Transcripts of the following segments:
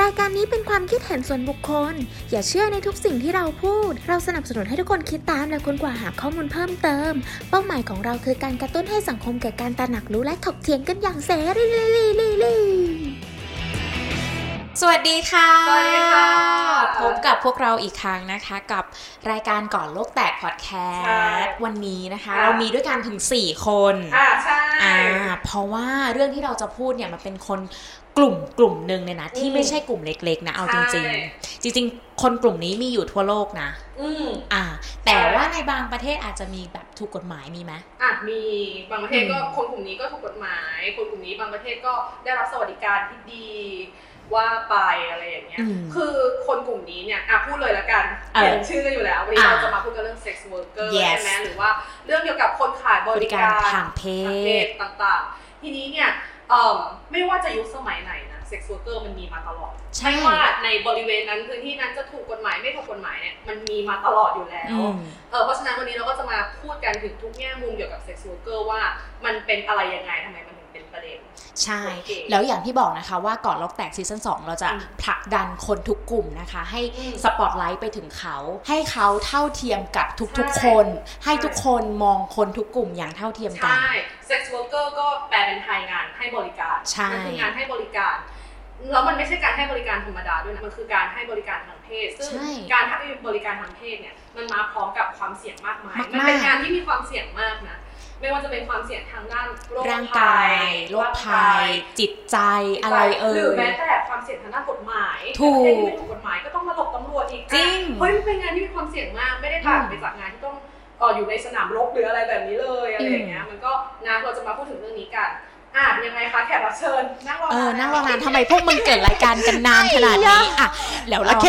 รายการนี้เป็นความคิดเห็นส่วนบุคคล อย่าเชื่อในทุกสิ่งที่เราพูด เราสนับสนุนให้ทุกคนคิดตามและค้นคว้าหาข้อมูลเพิ่มเติม เป้าหมายของเราคือการกระตุ้นให้สังคมเกิดการตระหนักรู้และถกเถียงกันอย่างเสรี สวัสดีค่ะ สวัสดีค่ะ พบกับพวกเราอีกครั้งนะคะ กับรายการก่อนโลกแตกพอดแคใช่สต์ วันนี้นะคะค่ะเรามีด้วยกันถึง 4 คนอ่าใช่อ่าเพราะว่าเรื่องที่เราจะพูดเนี่ยมันเป็นคนกลุ่มกลุ่มหนึ่งเลยนะ ที่อืมไม่ใช่กลุ่มเล็กๆนะเอาจใช่ริง ๆ จริง ๆ คนกลุ่มนี้มีอยู่ทั่วโลกนะ อืมอ่า แต่ใช่ว่าในบางประเทศอาจจะมีแบบถูกกฎหมายมีไหมอะมีบางประเทศก็อืมคนกลุ่มนี้ก็ถูกกฎหมาย คนกลุ่มนี้บางประเทศก็ได้รับสวัสดิการที่ดี ว่าไปอะไรอย่างเงี้ยอืมคือคนกลุ่มนี้เนี่ยอะพูดเลยละกันเออเห็นชื่อกันอยู่แล้ว วันนี้อ่าเราจะมาพูดกันเรื่อง sex worker Yes ใช่ไหมหรือว่าเรื่องเกี่ยวกับคนขายบริการบริการทางเพศทางต่างๆ ทีนี้เนี่ยเอ่อไม่ว่าจะยุคสมัยไหนนะ sex worker มันมีมาตลอด ใช่ไม่ว่าในบริเวณนั้นพื้นที่นั้นจะถูกกฎหมายไม่ถูกกฎหมายเนี่ยมันมีมาตลอดอยู่แล้วอืมเออเพราะฉะนั้นวันนี้เราก็จะมาพูดกันถึงทุกแง่มุมเกี่ยวกับ sex worker ว่ามันเป็นอะไรยังไงทำไมมันถึงเป็นประเด็น ใช่โอเคแล้วอย่างที่บอกนะคะว่าก่อนล็อกแตกซีซั่น2เราจะอืมผลักดันคนทุกกลุ่มนะคะ ให้อืมสปอตไลท์ไปถึงเขา ให้เขาเท่าเทียมกับทุกใช่ๆคน ให้ทุกคนมองคนทุกกลุ่มอย่างเท่าเทียมกัน ใช่ sex worker ก็แปลเป็นไทยงานให้บริการใช่มัคืองานให้บริการแล้วมันไม่ใช่การให้บริการธรรมดาด้วยนะ มันคือการให้บริการทางเพศ ซึ่งใช่การให้บริการทางเพศเนี่ย มันมาพร้อมกับความเสี่ยงมากมายมากๆมันเป็นงานที่มีความเสี่ยงมากนะ ไม่ว่าจะเป็นความเสี่ยงทางด้านโรคร่างภักายโรคภัย จิตใจอะไรเอ่หรือยแม้แต่ความเสี่ยงทางด้านกฎหมายถูกประเทศที่ไม่ถูกกฎหมายก็ต้องมาหลบตำรวจอีกจริงเฮ้ยมันเป็นงานที่มีความเสี่ยงมากไม่ได้ต่างไปจากงานที่ต้องเอ่ออยู่ในสนามรบหรืออะไรแบบนี้เลยอะไรอย่างเงี้ยมันก็นะเราจะมาพูดถึงเรื่องนี้กันอะยังไงคะแขกรับเชิญนั่งรอเออนั่งรอนานทำไมพวกมึงเกิดรายการกันนานขนาดนี้อะแล้วเราโอเค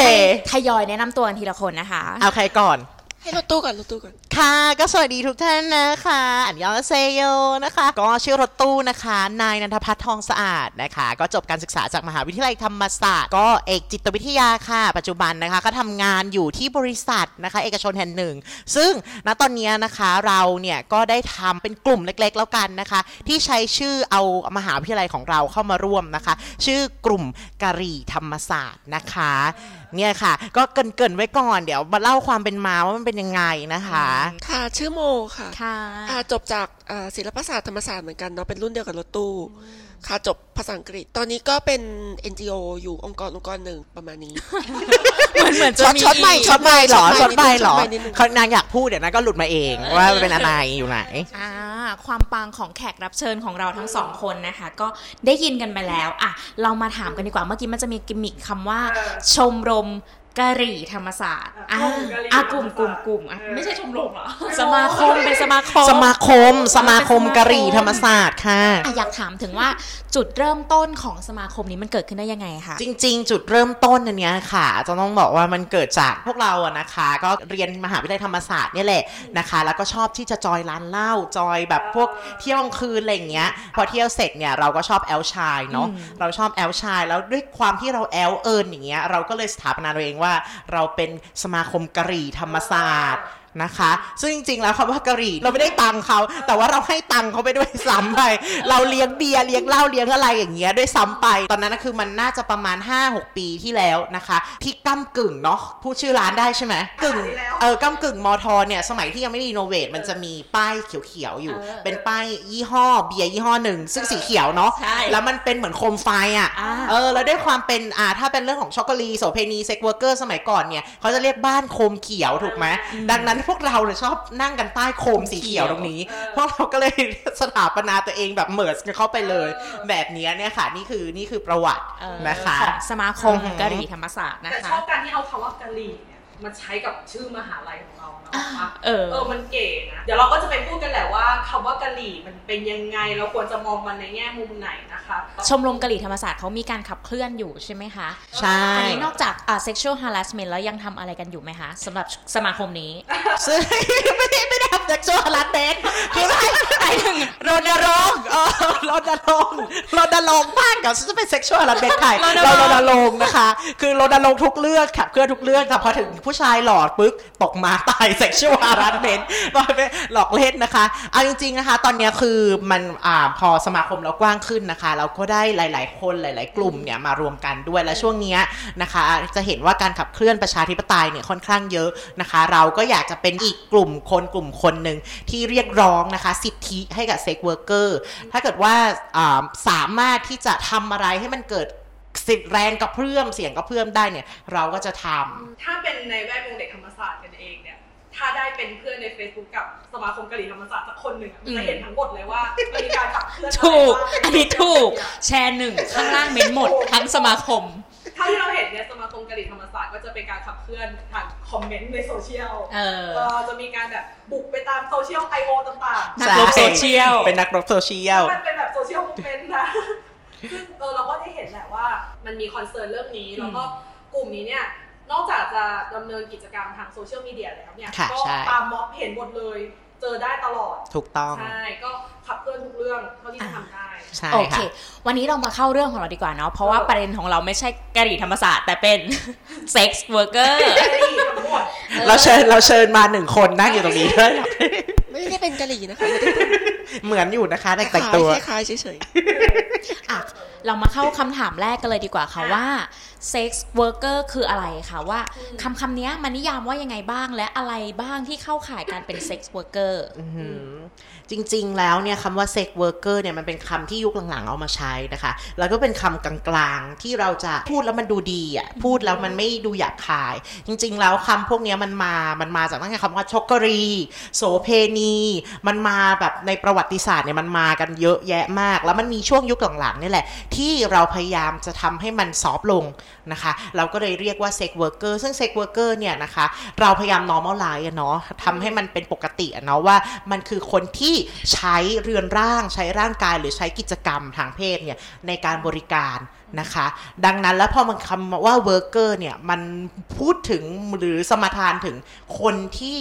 ให้ทยอยแนะนำตัวกันทีละคนนะคะ เอาใครก่อน ให้รถตู้ก่อนรถตู้ก่อน ค่ะ ก็สวัสดีทุกท่านนะคะ อันยองเซโยนะคะ ก็ชื่อรถตู้นะคะ นายนันทพัฒน์ทองสะอาดนะคะ ก็จบการศึกษาจากมหาวิทยาลัยธรรมศาสตร์ ก็เอกจิตวิทยาค่ะ ปัจจุบันนะคะ ก็ทำงานอยู่ที่บริษัทนะคะ เอกชนแห่งหนึ่ง ซึ่งณตอนนี้นะคะเราเนี่ยก็ได้ทำเป็นกลุ่มเล็กๆ แล้วกันนะคะ ที่ใช้ชื่อเอามหาวิทยาลัยของเราเข้ามาร่วมนะคะ ชื่อกลุ่มกะรี่ธรรมศาสตร์นะคะ เนี่ยค่ะ ก็เกรินๆไว้ก่อน เดี๋ยวมาเล่าความเป็นมาว่ามันเป็นยังไงนะคะ ค่ะชื่อโมค่ะค่ะอ่าจบจากอ่าศิลปศาสตร์ธรรมศาสตร์เหมือนกันเนาะเป็นรุ่นเดียวกับรถตู้ค่ะจบภาษาอังกฤษ ตอนนี้ก็เป็น NGO อยู่องค์กรองค์กรหนึ่งประมาณนี้เหมือนเหมือนจะช็อตมีช็อตไม่ช็อตไม่เหรอช็อตไม่เหรอช็อตไม่นิดนึงเขานางอยากพูดเดี๋ยวนะก็หลุดมาเองว่ามันเป็นอะไรอยู่ไหนอ่าความปังของแขกรับเชิญของเราทั้งสองคนนะคะ ก็ได้ยินกันไปแล้วอะเรามาถามกันดีกว่าเมื่อกี้มันจะมีกิมมิคคำว่าเออชมรม กะหรี่ธรรมศาสตร์อ่าอะอะกกลุ่ลุ่มมกกลุ่ลุ่มมกลุ่มอะเออไม่ใช่ชมรมเหรอ สมาคมเป็นสมาคม สมาคม สมาคมกะหรี่ธรรมศาสตร์ค่ะอะอยากถามถึงว่าจุดเริ่มต้นของสมาคมนี้มันเกิดขึ้นได้ยังไงคะ จริง ๆ จุดเริ่มต้นอันเนี้ยค่ะ จะต้องบอกว่ามันเกิดจากพวกเราอะนะคะ ก็เรียนมหาวิทยาลัยธรรมศาสตร์เนี่ยแหละนะคะ แล้วก็ชอบที่จะจอยร้านเหล้าจอยแบบพวกเที่ยวกลางคืนอะไรอย่างเงี้ย พอเที่ยวเสร็จเนี่ยเราก็ชอบแอลชายเนาะอืมเราชอบแอลชายแล้วด้วยความที่เราแอลเอิญอย่างเงี้ยเราก็เลยสถาปนาตัวเองว่าเราเป็นสมาคมกะหรี่ธรรมศาสตร์ นะคะ ซึ่งจริงๆ แล้วคำว่ากะหรี่เราไม่ได้ตังค์เขาแต่ว่าเราให้ตังค์เขาไปด้วยซ้ำไปเราเลี้ยงเบียร์เลี้ยงเหล้าเลี้ยงอะไรอย่างเงี้ยด้วยซ้ำไป ตอนนั้นนะคือมันน่าจะประมาณ 5-6 ปีที่แล้วนะคะที่ก้ากึ่งเนาะพูดชื่อร้านได้ใช่ไหมกึ่งเออก้ากึ่งมอทอเนี่ยสมัยที่ยังไม่ได้รีโนเวทมันจะมีป้ายเขียวๆอยู่เออเป็นป้ายยี่ห้อเบียร์ยี่ห้อหนึ่งซึ่งสีเขียวเนาะใช่แล้วมันเป็นเหมือนโคมไฟอะอ่าเออแล้วด้วยความเป็นอ่าถ้าเป็นเรื่องของช็อกโกแลตโสเพณีเซ็กเวอร์เกอร์สมัยก่อนเนี่ยเขาจะเรียกบ้านโคมเขียวถูกไหมดังนั้นพวกเราเนี่ยชอบนั่งกันใต้โคมสีเขียวตรงนี้ พวกเราก็เลยสถาปนาตัวเองแบบเมิร์สกันเข้าไปเลย แบบเนี้ยเนี่ยค่ะ นี่คือนี่คือประวัติเออนะคะของสมาคมอือหือกะหรี่ธรรมศาสตร์นะแต่คะชอบการที่เอาคำว่ากะหรี่เนี่ยมาใช้กับชื่อมหาลัยของ เราเนาะอะเออ เออมันเก๋นะ เดี๋ยวเราก็จะไปพูดกันแหละว่าคำว่ากะหรี่มันเป็นยังไงเราควรจะมองมันในแง่มุมไหนนะคะ ชมรมกะหรี่ธรรมศาสตร์เขามีการขับเคลื่อนอยู่ใช่ไหมคะ ใช่ อันนี้นอกจากอ่า sexual harassment แล้วยังทำอะไรกันอยู่ไหมคะสำหรับสมาคมนี้ซึ่งไม่ได้ไม่ได้ทำจากโชว์ฮาร์ดเดนคือไม่หมายถึงรณรงค์เออรณรงค์รณรงค์บ้านกับฉันจะเป็นเซ็กชวลอะไรเป็นใครรณรงค์เรารณรงค์นะคะ คือรณรงค์ทุกเรื่องค่ะเพื่อทุกเรื่องแต่พอถึงผู้ชายหลอดปึ๊กตกมาตายเซ็กชวลอะไรเป็นหลอกเล่นนะคะ เอาจริงๆนะคะ ตอนนี้คือมันอ่าพอสมาคมเรากว้างขึ้นนะคะ เราก็ได้หลาย ๆ คนหลาย ๆ กลุ่มเนี่ยมารวมกันด้วยและช่วงเนี้ยนะคะ จะเห็นว่าการขับเคลื่อนประชาธิปไตยเนี่ยค่อนข้างเยอะนะคะ เราก็อยากจะเป็นอีกกลุ่มคนกลุ่มคนหนึ่งที่เรียกร้องนะคะ สิทธิให้กับ sex worker ถ้าเกิดว่าอ่าสามารถที่จะทำอะไรให้มันเกิดสิทธิแรงกระเพื่อมเสียงกระเพื่อมได้เนี่ย เราก็จะทำถ้าเป็นในแวดวงเด็กธรรมศาสตร์กันเองเนี่ย ถ้าได้เป็นเพื่อนใน Facebook กับสมาคมกะหรี่ธรรมศาสตร์สักคนหนึ่งอะมันจะเห็นทั้งหมดเลยว่ามันมีการขับเคลื่อนอะไรถูก บ้างอันนี้ถูก แชร์หนึ่งข้างล่างเม้นหมดทั้งสมาคม เท่าที่เราเห็นเนี่ยสมาคมกะหรี่ธรรมศาสตร์ก็จะเป็นการขับเคลื่อนทางคอมเมนต์ในโซเชียลเออเออจะมีการแบบบุกไปตามโซเชียล IO ต่างๆ นักรบโซเชียล เป็นนักรบโซเชียล มันเป็นแบบ social movement นะ ซึ่งเออเราก็ได้เห็นแหละว่ามันมี concern เรื่องนี้ แล้วก็กลุ่มนี้เนี่ย นอกจากจะดำเนินกิจกรรมทางโซเชียลมีเดียแล้วเนี่ยค่ะก็ใช่ตามม็อบเห็นหมดเลย เจอได้ตลอด ถูกต้อง ใช่ ก็ ขับเคลื่อนทุกเรื่องเท่าที่จะทำได้ใช่โอเคค่ะวันนี้เรามาเข้าเรื่องของเราดีกว่าเนาะเพราะว่าประเด็นของเราไม่ใช่กะหรี่ธรรมศาสตร์แต่เป็น sex worker ทั้งหมดเราเชิญเราเชิญมาหนึ่งคนนั่งอยู่ตรงนี้ด้วยไม่ได้เป็นกะหรี่นะคะไม่ได้เป็นเหมือนอยู่นะคะแต่คแต่งล้ายตัวคล้ายๆเฉยอะเรามาเข้าคำถามแรกกันเลยดีกว่าค่ะว่า sex worker คืออะไรคะว่าคำคำนี้มันนิยามว่ายังไงบ้างและอะไรบ้างที่เข้าข่ายการเป็น sex worker อื้อหือจริงๆแล้วเนี่ยคำว่า sex worker เนี่ยมันเป็นคำที่ยุคหลังๆเอามาใช้นะคะ แล้วก็เป็นคำกลางๆที่เราจะพูดแล้วมันดูดีอะพูดแล้วมันไม่ดูหยาบคาย จริง ๆ แล้วคำพวกนี้มันมา มันมาจากตั้งแต่คำว่าชกกรี โสเพณี มันมาแบบในประวัติศาสตร์เนี่ยมันมากันเยอะแยะมาก แล้วมันมีช่วงยุคหลังๆนี่แหละ ที่เราพยายามจะทำให้มันซอฟลงนะคะ เราก็เลยเรียกว่า sex worker ซึ่ง sex worker เนี่ยนะคะเราพยายาม normalize เนาะทำให้มันเป็นปกติเนาะว่ามันคือคนที่ใช้เรือนร่าง ใช้ร่างกายหรือใช้กิจกรรมทางเพศเนี่ยในการบริการนะคะ ดังนั้นแล้วพอมันคำว่า worker เนี่ยมันพูดถึงหรือสมทานถึงคนที่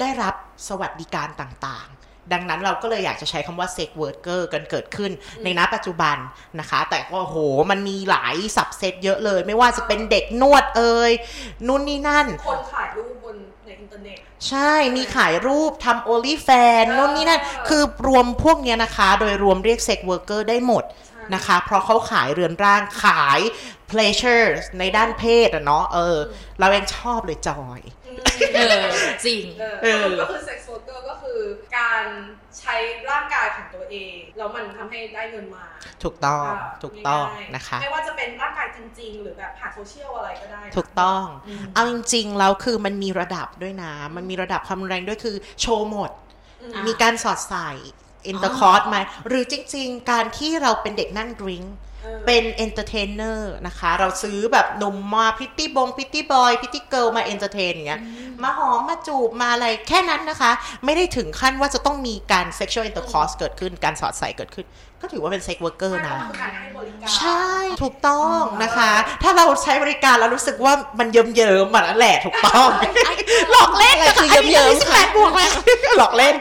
ได้รับสวัสดิการต่าง ดังนั้นเราก็เลยอยากจะใช้คำว่า sex worker กันเกิดขึ้นในณปัจจุบันนะคะ แต่ก็โหมันมีหลาย subset เยอะเลย ไม่ว่าจะเป็นเด็กนวดเอ่ยนู่นนี่นั่น คนขายรูปบนในอินเทอร์เน็ต ใช่มีขายรูปทำ OnlyFans เออนู่นนี่นั่น คือรวมพวกเนี้ยนะคะ โดยรวมเรียก sex worker ได้หมดนะคะ เพราะเขาขายเรือนร่างขาย pleasure ในด้านเพศอะเนาะเออ เราเองชอบเลยจอย เออจริง เออก็คือ sex worker ก็คือการใช้ร่างกายของตัวเองแล้วมันทำให้ได้เงินมา ถูกต้องค่ะถูกต้องง่ายๆนะคะไม่ว่าจะเป็นร่างกายจริง ๆ หรือแบบผ่านโซเชียลอะไรก็ได้นะถูกต้องอืมเอาจริงๆแล้วคือมันมีระดับด้วยนะ มันมีระดับความรุนแรงด้วยคือโชว์หมดอืมอะมีการสอดใส่ intercourse ไหมหรือจริง ๆ การที่เราเป็นเด็กนั่ง drink ออ เป็น entertainer นะคะ เราซื้อแบบหนุ่มมาพริตตี้บง pretty boy pretty girl มา entertain อย่างเงี้ยมาหอมมาจูบมาอะไรแค่นั้นนะคะ ไม่ได้ถึงขั้นว่าจะต้องมีการ sexual intercourse เกิดขึ้นการสอดใส่เกิดขึ้น ก็ถือว่าเป็น sex worker นะมันคือการให้บริการใช่ถูกต้องนะคะ ถ้าเราใช้บริการแล้วรู้สึกว่ามันเยิ้มๆมันนั่นแหละถูกต้องหยอกเล่นอะไรคือเยิ้มๆสิบแปดบวกไหมหยอกเล่น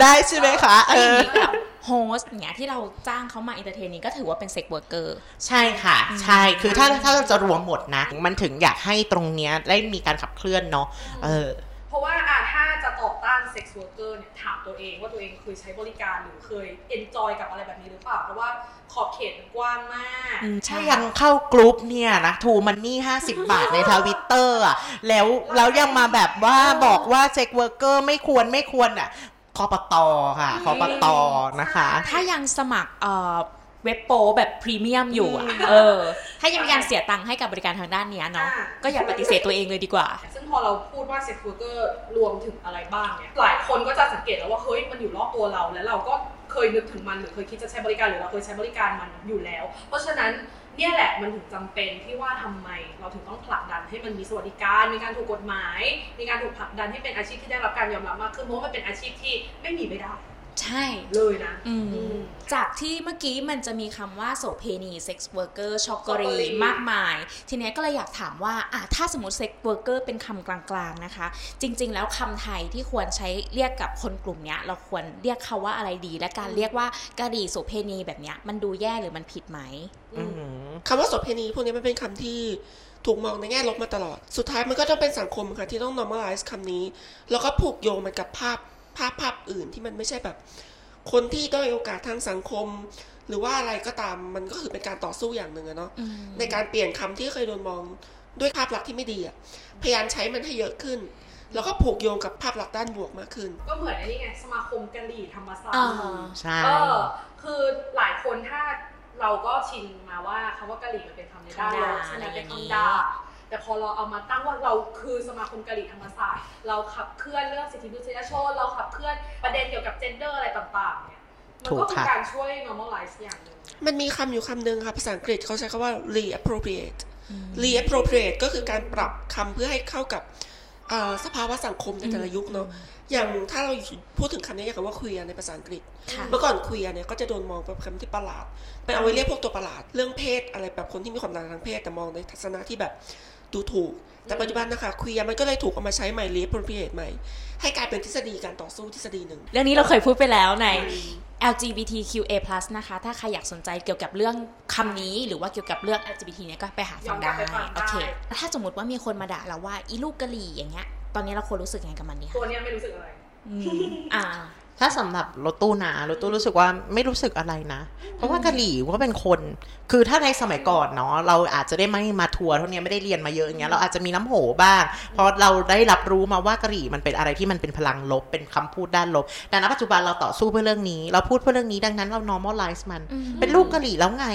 ได้ใช่ไหมคะเอแล้วอย่างอนี้แบบ โฮสต์เนี้ยที่เราจ้างเขามา entertain นี้ก็ถือว่าเป็น sex worker ใช่ค่ะ ใช่คือถ้าถ้าเราจะรวมหมดนะ มันถึงอยากให้ตรงเนี้ยได้มีการขับเคลื่อนเนาะเออเพราะว่าอะถ้าจะต่อต้าน sex worker เนี่ยถามตัวเองว่าตัวเองเคยใช้บริการหรือเคย enjoy กับอะไรแบบนี้หรือเปล่า เพราะว่าขอบเขตมันกว้างมากถ้ายังเข้ากรุ๊ปเนี่ยนะ TrueMoney 50บาทในทวิตเตอร์อะแล้วแล้วยังมาแบบว่าบอกว่า sex worker ไม่ควรไม่ควรอะ คอปตอค่ะคอปตอนะคะ ถ้ายังสมัครเอ่อเว็บโป๊แบบพรีเมียมอยู่อะเออ ถ้ายังมีการเสียตังค์ให้กับบริการทางด้านเนี้ยเนาะอ่าก็อย่าปฏิเสธตัวเองเลยดีกว่า ซึ่งพอเราพูดว่า sex worker รวมถึงอะไรบ้างเนี่ย หลายคนก็จะสังเกตแล้วว่า เฮ้ย มันอยู่รอบตัวเรา แล้วเราก็เคยนึกถึงมันหรือเคยคิดจะใช้บริการหรือเราเคยใช้บริการมันอยู่แล้ว เพราะฉะนั้น เนี่ยแหละมันถึงจำเป็นที่ว่าทำไมเราถึงต้องผลักดันให้มันมีสวัสดิการ มีการถูกกฎหมาย มีการถูกผลักดันให้เป็นอาชีพที่ได้รับการยอมรับมากขึ้นเพราะมันเป็นอาชีพที่ไม่มีไม่ได้ ใช่เลยนะอืมอืมจากที่เมื่อกี้มันจะมีคำว่าโสเพณี sex worker ช็อกการี ช็อกการี มากมาย ทีเนี้ยก็เลยอยากถามว่าอะถ้าสมมติ sex worker เป็นคำกลางๆนะคะ จริง ๆ แล้วคำไทยที่ควรใช้เรียกกับคนกลุ่มเนี้ยเราควรเรียกเขาว่าอะไรดี และการเรียกว่ากะหรี่โสเพณีแบบเนี้ยมันดูแย่หรือมันผิดไหมอืมคำว่าโสเภณีพวกนี้มันเป็นคำที่ถูกมองในแง่ลบมาตลอด สุดท้ายมันก็ต้องเป็นสังคมค่ะที่ต้อง normalize คำนี้ แล้วก็ผูกโยงมันกับภาพ ภาพภาพอื่นที่มันไม่ใช่แบบ คนที่ด้อยโอกาสทางสังคม หรือว่าอะไรก็ตามมันก็คือเป็นการต่อสู้อย่างหนึ่งอะเนาะอืมในการเปลี่ยนคำที่เคยโดนมองด้วยภาพลักษณ์ที่ไม่ดีอะพยายามใช้มันให้เยอะขึ้น แล้วก็ผูกโยงกับภาพลักษณ์ด้านบวกมากขึ้น ก็เหมือนไอ้นี่ไงสมาคมกะหรี่ธรรมศาสตอ่าร์ใช่เออคือหลายคนถ้าเราก็ชินมาว่าคำว่ากะหรี่มันเป็นคำในด้านลบใช่ไหมด่าอะไรอเป็นย่างนี้คำด่า แต่พอเราเอามาตั้งว่าเราคือสมาคมกะหรี่ธรรมศาสตร์ เราขับเคลื่อนเรื่องสิทธิมนุษยชน เราขับเคลื่อนประเด็นเกี่ยวกับเจนเดอร์อะไรต่างๆเนี่ยมันถูกก็คืครัอบการช่วย normalize อย่างหนึ่งมันมีคำอยู่คำหนึ่งค่ะภาษาอังกฤษเขาใช้คำว่า reappropriate reappropriate ก็คือการปรับคำเพื่อให้เข้ากับเอ่อสภาวะสังคมในแต่ละยุคเนาะ อย่างถ้าเราพูดถึงคำนี้อย่างคำว่า queer ในภาษาอังกฤษค่ะเมื่อก่อน queer เนี่ยก็จะโดนมองเป็นคำที่ประหลาดเป็นเอาไว้เรียกพวกตัวประหลาด เรื่องเพศอะไรแบบคนที่มีความหลากหลายทางเพศแต่มองในทัศนะที่แบบ ดูถูก แต่ปัจจุบันนะคะ queer มันก็เลยถูกเอามาใช้ใหม่ reappropriate ใหม่ ให้กลายเป็นทฤษฎีการต่อสู้ทฤษฎีหนึ่ง เรื่องนี้เราเคยพูดไปแล้วใน LGBTQA+ นะคะ ถ้าใครอยากสนใจเกี่ยวกับเรื่องคำนี้หรือว่าเกี่ยวกับเรื่อง LGBT เนี่ยก็ไปหาฟังได้ย้อนกลับไปฟังได้โอเค ถ้าสมมติว่ามีคนมาด่าเราว่าอีลูกกะหรี่อย่างเงี้ย ตอนนี้เราควรรู้สึกยังไงกับมันดีตัคะวเนี้ยไม่รู้สึกอะไรอืมอ่า ถ้าสำหรับรถตู้นะรถตู้รู้สึกว่าไม่รู้สึกอะไรนะ เพราะว่ากะหรี่ก็เป็นคน คือถ้าในสมัยก่อนเนาะเราอาจจะได้ไม่มาทัวร์เท่านี้ไม่ได้เรียนมาเยอะอย่างเงี้ยเราอาจจะมีน้ำโหบ้าง เพราะเราได้รับรู้มาว่ากะหรี่มันเป็นอะไรที่มันเป็นพลังลบเป็นคำพูดด้านลบ แต่ณปัจจุบันเราต่อสู้เพื่อเรื่องนี้ เราพูดเพื่อเรื่องนี้ดังนั้นเรา normalize มันอืมเป็นลูกกะหรี่แล้วไง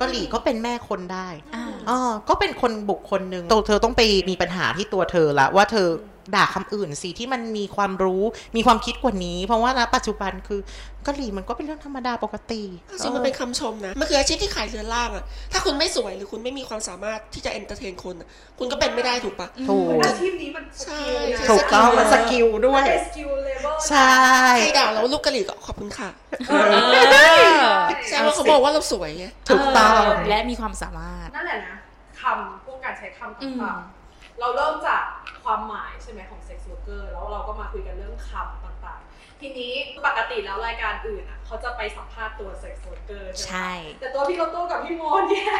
กะหรี่ก็เป็นแม่คนได้อ่าอ๋อก็เป็นคนบุคคลหนึ่งตัวเธอต้องไปมีปัญหาที่ตัวเธอละว่าเธอ ด่าคำอื่นสิที่มันมีความรู้มีความคิดกว่านี้ เพราะว่าณปัจจุบันคือกะหรี่มันก็เป็นเรื่องธรรมดาปกติจริงๆมันเป็นคำชมนะมันคืออาชีพที่ขายเรือนร่างอะถ้าคุณไม่สวยหรือคุณไม่มีความสามารถที่จะ entertain คนอะคุณก็เป็นไม่ได้ถูกปะถูกอาชีพนี้มัน skill นะถูกต้องมัน skill ด้วยเป็น skill level ใช่ใครด่าเราลูกกะหรี่ก็ขอบคุณค่ะเออแสดงว่าเขาบอกว่าเราสวยไงถูกต้องเและมีความสามารถนั่นแหละนะคำพวกการใช้คำอืมต่างๆ เราเริ่มจากความหมายใช่ไหมของ sex worker แล้วเราก็มาคุยกันเรื่องคำต่างๆ ทีนี้ปกติแล้วรายการอื่นอะเขาจะไปสัมภาษณ์ตัว sex worker ใช่ไหมใช่ แต่ตัวพี่โรโต้กับพี่โมนเนี่ย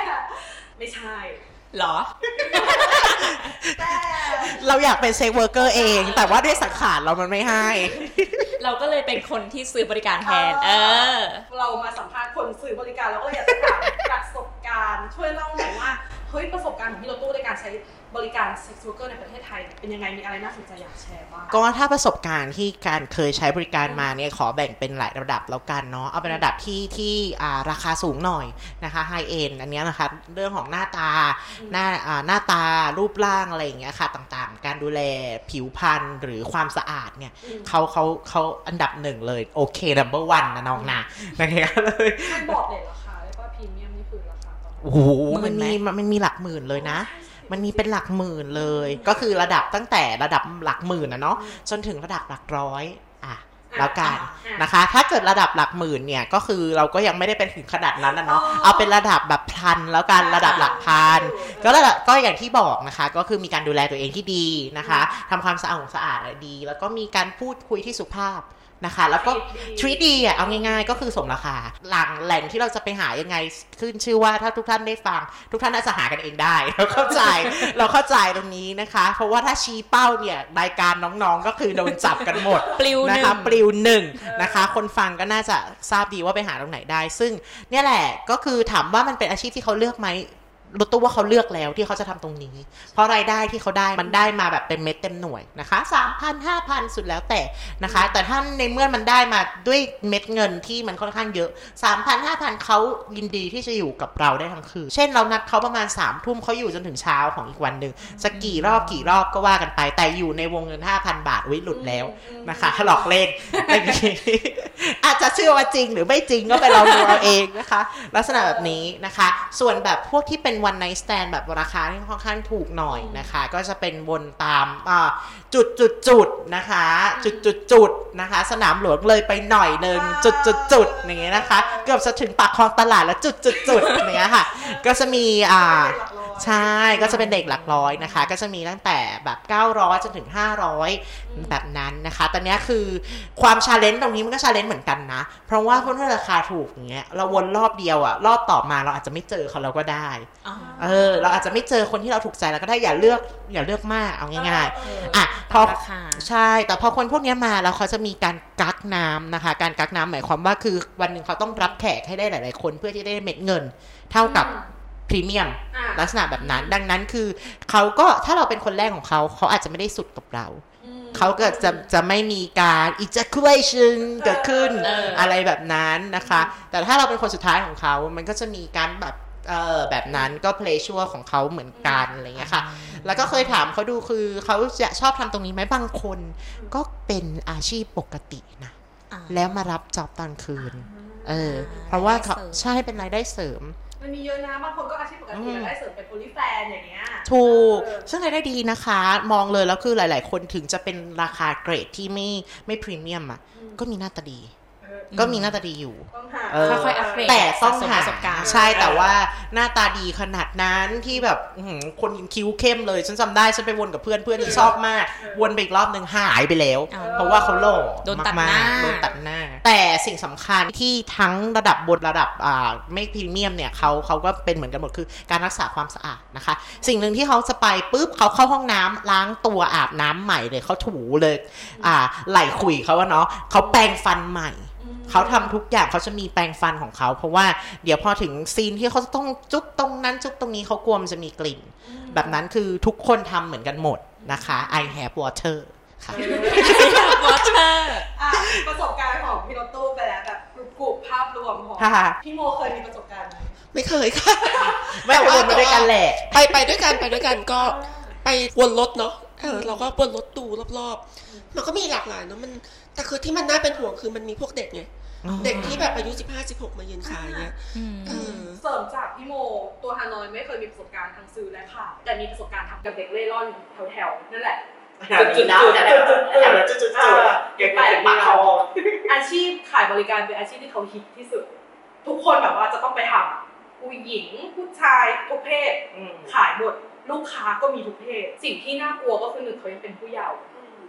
ไม่ใช่เหรอแต่เราอยากเป็น sex worker เอง แต่ว่าด้วยสังขารเรามันไม่ให้ เราก็เลยเป็นคนที่ซื้อบริการแทน เออ เรามาสัมภาษณ์คนซื้อบริการเราก็เลยอยากจะถามประสบการณ์ ช่วยเล่าหน่อยว่า เฮ้ยประสบการณ์ของพี่โรโต้ในการใช้ บริการ sex worker ในประเทศไทย เป็นยังไงมีอะไรน่าสนใจอยากแชร์บ้างก็ถ้าประสบการณ์ที่การเคยใช้บริการมาเนี่ยขอแบ่งเป็นหลายระดับแล้วกันเนาะเอาเป็นระดับที่ที่อ่าราคาสูงหน่อยนะคะ high-end อันเนี้ยนะคะเรื่องของหน้าตาหน้าอ่าหน้าตารูปร่างอะไรอย่างเงี้ยค่ะต่างๆ การดูแลผิวพรรณหรือความสะอาดเนี่ยอืมเขาเขาเขาอันดับหนึ่งเลยโอเค number one นะน้องนะนะคะเลยมันบอกเลยราคาได้ป่ะพรีเมียมนี่คือราคาประมาณโอ้โหหมื่มันนไหมมีมันมีหลักหมื่นเลยนะ มันมีเป็นหลักหมื่นเลย ก็คือระดับตั้งแต่ระดับหลักหมื่นนะเนาะจนถึงระดับหลักร้อยอะแล้วกันอะนะคะ ถ้าเกิดระดับหลักหมื่นเนี่ยก็คือเราก็ยังไม่ได้เป็นถึงขนาดนั้นนะเนาะอ๋อเอาเป็นระดับแบบพันแล้วกันระดับหลักพันก็ระดับก็อย่างที่บอกนะคะ ก็คือมีการดูแลตัวเองที่ดีนะคะทำความสะอาดสะอาดดี แล้วก็มีการพูดคุยที่สุภาพ นะคะ แล้วก็ทรีดีอะเอาง่ายๆ ก็คือสมราคา หลังแหล่งที่เราจะไปหายังไงขึ้นชื่อว่าถ้าทุกท่านได้ฟัง ทุกท่านน่าจะหากันเองได้ เราเข้าใจเราเข้าใจตรงนี้นะคะ เพราะว่าถ้าชี้เป้าเนี่ยรายการน้องๆก็คือโดนจับกันหมดปลิวหนึ่งนะคะปลิวหนึ่งนะคะ คนฟังก็น่าจะทราบดีว่าไปหาตรงไหนได้ ซึ่งเนี่ยแหละก็คือถามว่ามันเป็นอาชีพที่เขาเลือกไหม รถตู้ว่าเขาเลือกแล้วที่เขาจะทำตรงนี้ เพราะรายได้ที่เขาได้มันได้มาแบบเต็มเม็ดเต็มหน่วยนะคะสามพันห้าพันสุดแล้วแต่นะคะ แต่ถ้าในเมื่อมันได้มาด้วยเม็ดเงินที่มันค่อนข้างเยอะสามพันห้าพันเขายินดีที่จะอยู่กับเราได้ทั้งคืนเช่นเรานัดเขาประมาณสามทุ่มเขาอยู่จนถึงเช้าของอีกวันหนึ่งจะกี่รอบกี่รอบก็ว่ากันไป แต่อยู่ในวงเงินห้าพันบาทไว้ยหลุดแล้วนะคะหลอกเล่นอย่างนี้อาจจะจะเชื่อว่าจริงหรือไม่จริงก็ไปลองดูเอาเองนะคะ ลักษณะแบบนี้นะคะ ส่วนแบบพวกที่เป็น one night stand แบบราคาที่ค่อนข้างถูกหน่อยนะคะ ก็จะเป็นวนตามอ่าจุดจุดจุดๆๆนะคะ จุดจุดจุดๆนะคะ สนามหลวงเลยไปหน่อยหนึ่งจุดจุดจุดๆอย่างเงี้ยนะคะ เกือบจะถึงปากคลองตลาดแล้วจุดจุดจุดๆอย่างเงี้ยค่ะ ก็จะมีอ่า ใช่ก็จะเป็นเด็กหลักร้อยนะคะ ก็จะมีตั้งแต่แบบ 900 จนถึง 500 แบบนั้นนะคะ ตอนเนี้ยคือความ challenge ตรงนี้มันก็ challenge เหมือนกันนะ เพราะว่าเพื่อนราคาถูกอย่างเงี้ยเราวนรอบเดียวอะรอบต่อมาเราอาจจะไม่เจอเขาเราก็ได้อ๋อเออ เราอาจจะไม่เจอคนที่เราถูกใจเราก็ได้อย่าเลือกอย่าเลือกมากเอาง่ายๆอะพอราคาใช่ แต่พอคนพวกเนี้ยมาแล้วเขาจะมีการกักน้ำนะคะ การกักน้ำหมายความว่าคือวันหนึ่งเขาต้องรับแขกให้ได้หลาย ๆ คนเพื่อที่ได้เม็ดเงิน เท่ากับพ รีเมียมอะลักษณะแบบนั้น ดังนั้นคือเขาก็ถ้าเราเป็นคนแรกของเขาเขาอาจจะไม่ได้สุดกับเราเขาก็จะจะไม่มีการ ejaculation เกิดขึ้นเออออะไรแบบนั้นนะคะ แต่ถ้าเราเป็นคนสุดท้ายของเขา มันก็จะมีการแบบเออแบบนั้นก็ play sure ของเขาเหมือนกันอะไรอย่างเงี้ยค่ะ แล้วก็เคยถามเขาดูคือเขาจะชอบทำตรงนี้ไหมบางคนก็เป็นอาชีพปกตินะอ่าแล้วมารับจอบตอนคืน เออ เพราะว่าเขารายได้เสริมใช่เป็นรายได้เสริม มันมีเยอะนะบางคนก็อาชีพปกติอืมแต่ได้เสริมเป็นโอลิแฟนอย่างเงี้ยถูกเออซึ่งรายได้ดีนะคะ มองเลยแล้วคือหลาย ๆ คนถึงจะเป็นราคาเกรดที่ไม่ไม่พรีเมียมอะก็มีหน้าตาดีเออ ก็มีหน้าตาดีอยู่ต้องหาเออค่อยๆอัปเกรดแต่ต้องสะสมหาประสบการณ์ใช่แต่ว่าหน้าตาดีขนาดนั้นที่แบบอื้อหือคนคิ้วเข้มเลย ฉันจำได้ฉันไปวนกับเพื่อนเพื่อนที่ชอบมาก วนไปอีกรอบหนึ่งหายไปแล้วอ้าวเพราะว่าเขาหล่อโดนตัดหมากน้าๆโดนตัดหน้า แต่สิ่งสำคัญที่ทั้งระดับบนระดับอ่าไม่พรีเมียมเนี่ยเขาเขาก็เป็นเหมือนกันหมดคือการรักษาความสะอาดนะคะ สิ่งหนึ่งที่เขาจะไปปุ๊บเขาเข้าห้องน้ำล้างตัวอาบน้ำใหม่เลยเขาถูเลย อ่าไหลขุยเขาว่าเนาะเขาแปรงฟันใหม่ เขาทำทุกอย่างเขาจะมีแปรงฟันของเขา เพราะว่าเดี๋ยวพอถึงซีนที่เขาจะต้องจุ๊บตรงนั้นจุ๊บตรงนี้เขากลัวมันจะมีกลิ่น แบบนั้นคือทุกคนทำเหมือนกันหมดนะคะ I have water ค่ะวอเตอร์อะประสบการณ์ของพี่รถตู้ไปแล้วแบบกรุบๆภาพรวมของค่ะพี่โมเคยมีประสบการณ์ไหมไม่เคยค่ะไม่ไปวนมาด้วยกันแหละไปไปด้วยกันไปด้วยกันก็ไปวนรถเนาะเออเราก็วนรถดูรอบๆ มันก็มีหลากหลายเนาะมัน แต่คือที่มันน่าเป็นห่วงคือมันมีพวกเด็กไงอ๋อเด็กที่แบบอายุ 15 16 มายืนขายเนี่ยเออเสริมจากพี่โม ตัวฮานอยไม่เคยมีประสบการณ์ทางซื้อและขายแต่มีประสบการณ์ทำกับเด็กเล่ร่อนแถวๆนั่นแหละจุดๆๆจุดๆๆเก็บเงินเก็บปากคออาชีพขายบริการเป็นอาชีพที่เขาฮิตที่สุด ทุกคนแบบว่าจะต้องไปทำผู้หญิงผู้ชายทุกเพศขายหมดลูกค้าก็มีทุกเพศ สิ่งที่น่ากลัวก็คือหนึ่งเขายังเป็นผู้เยาว์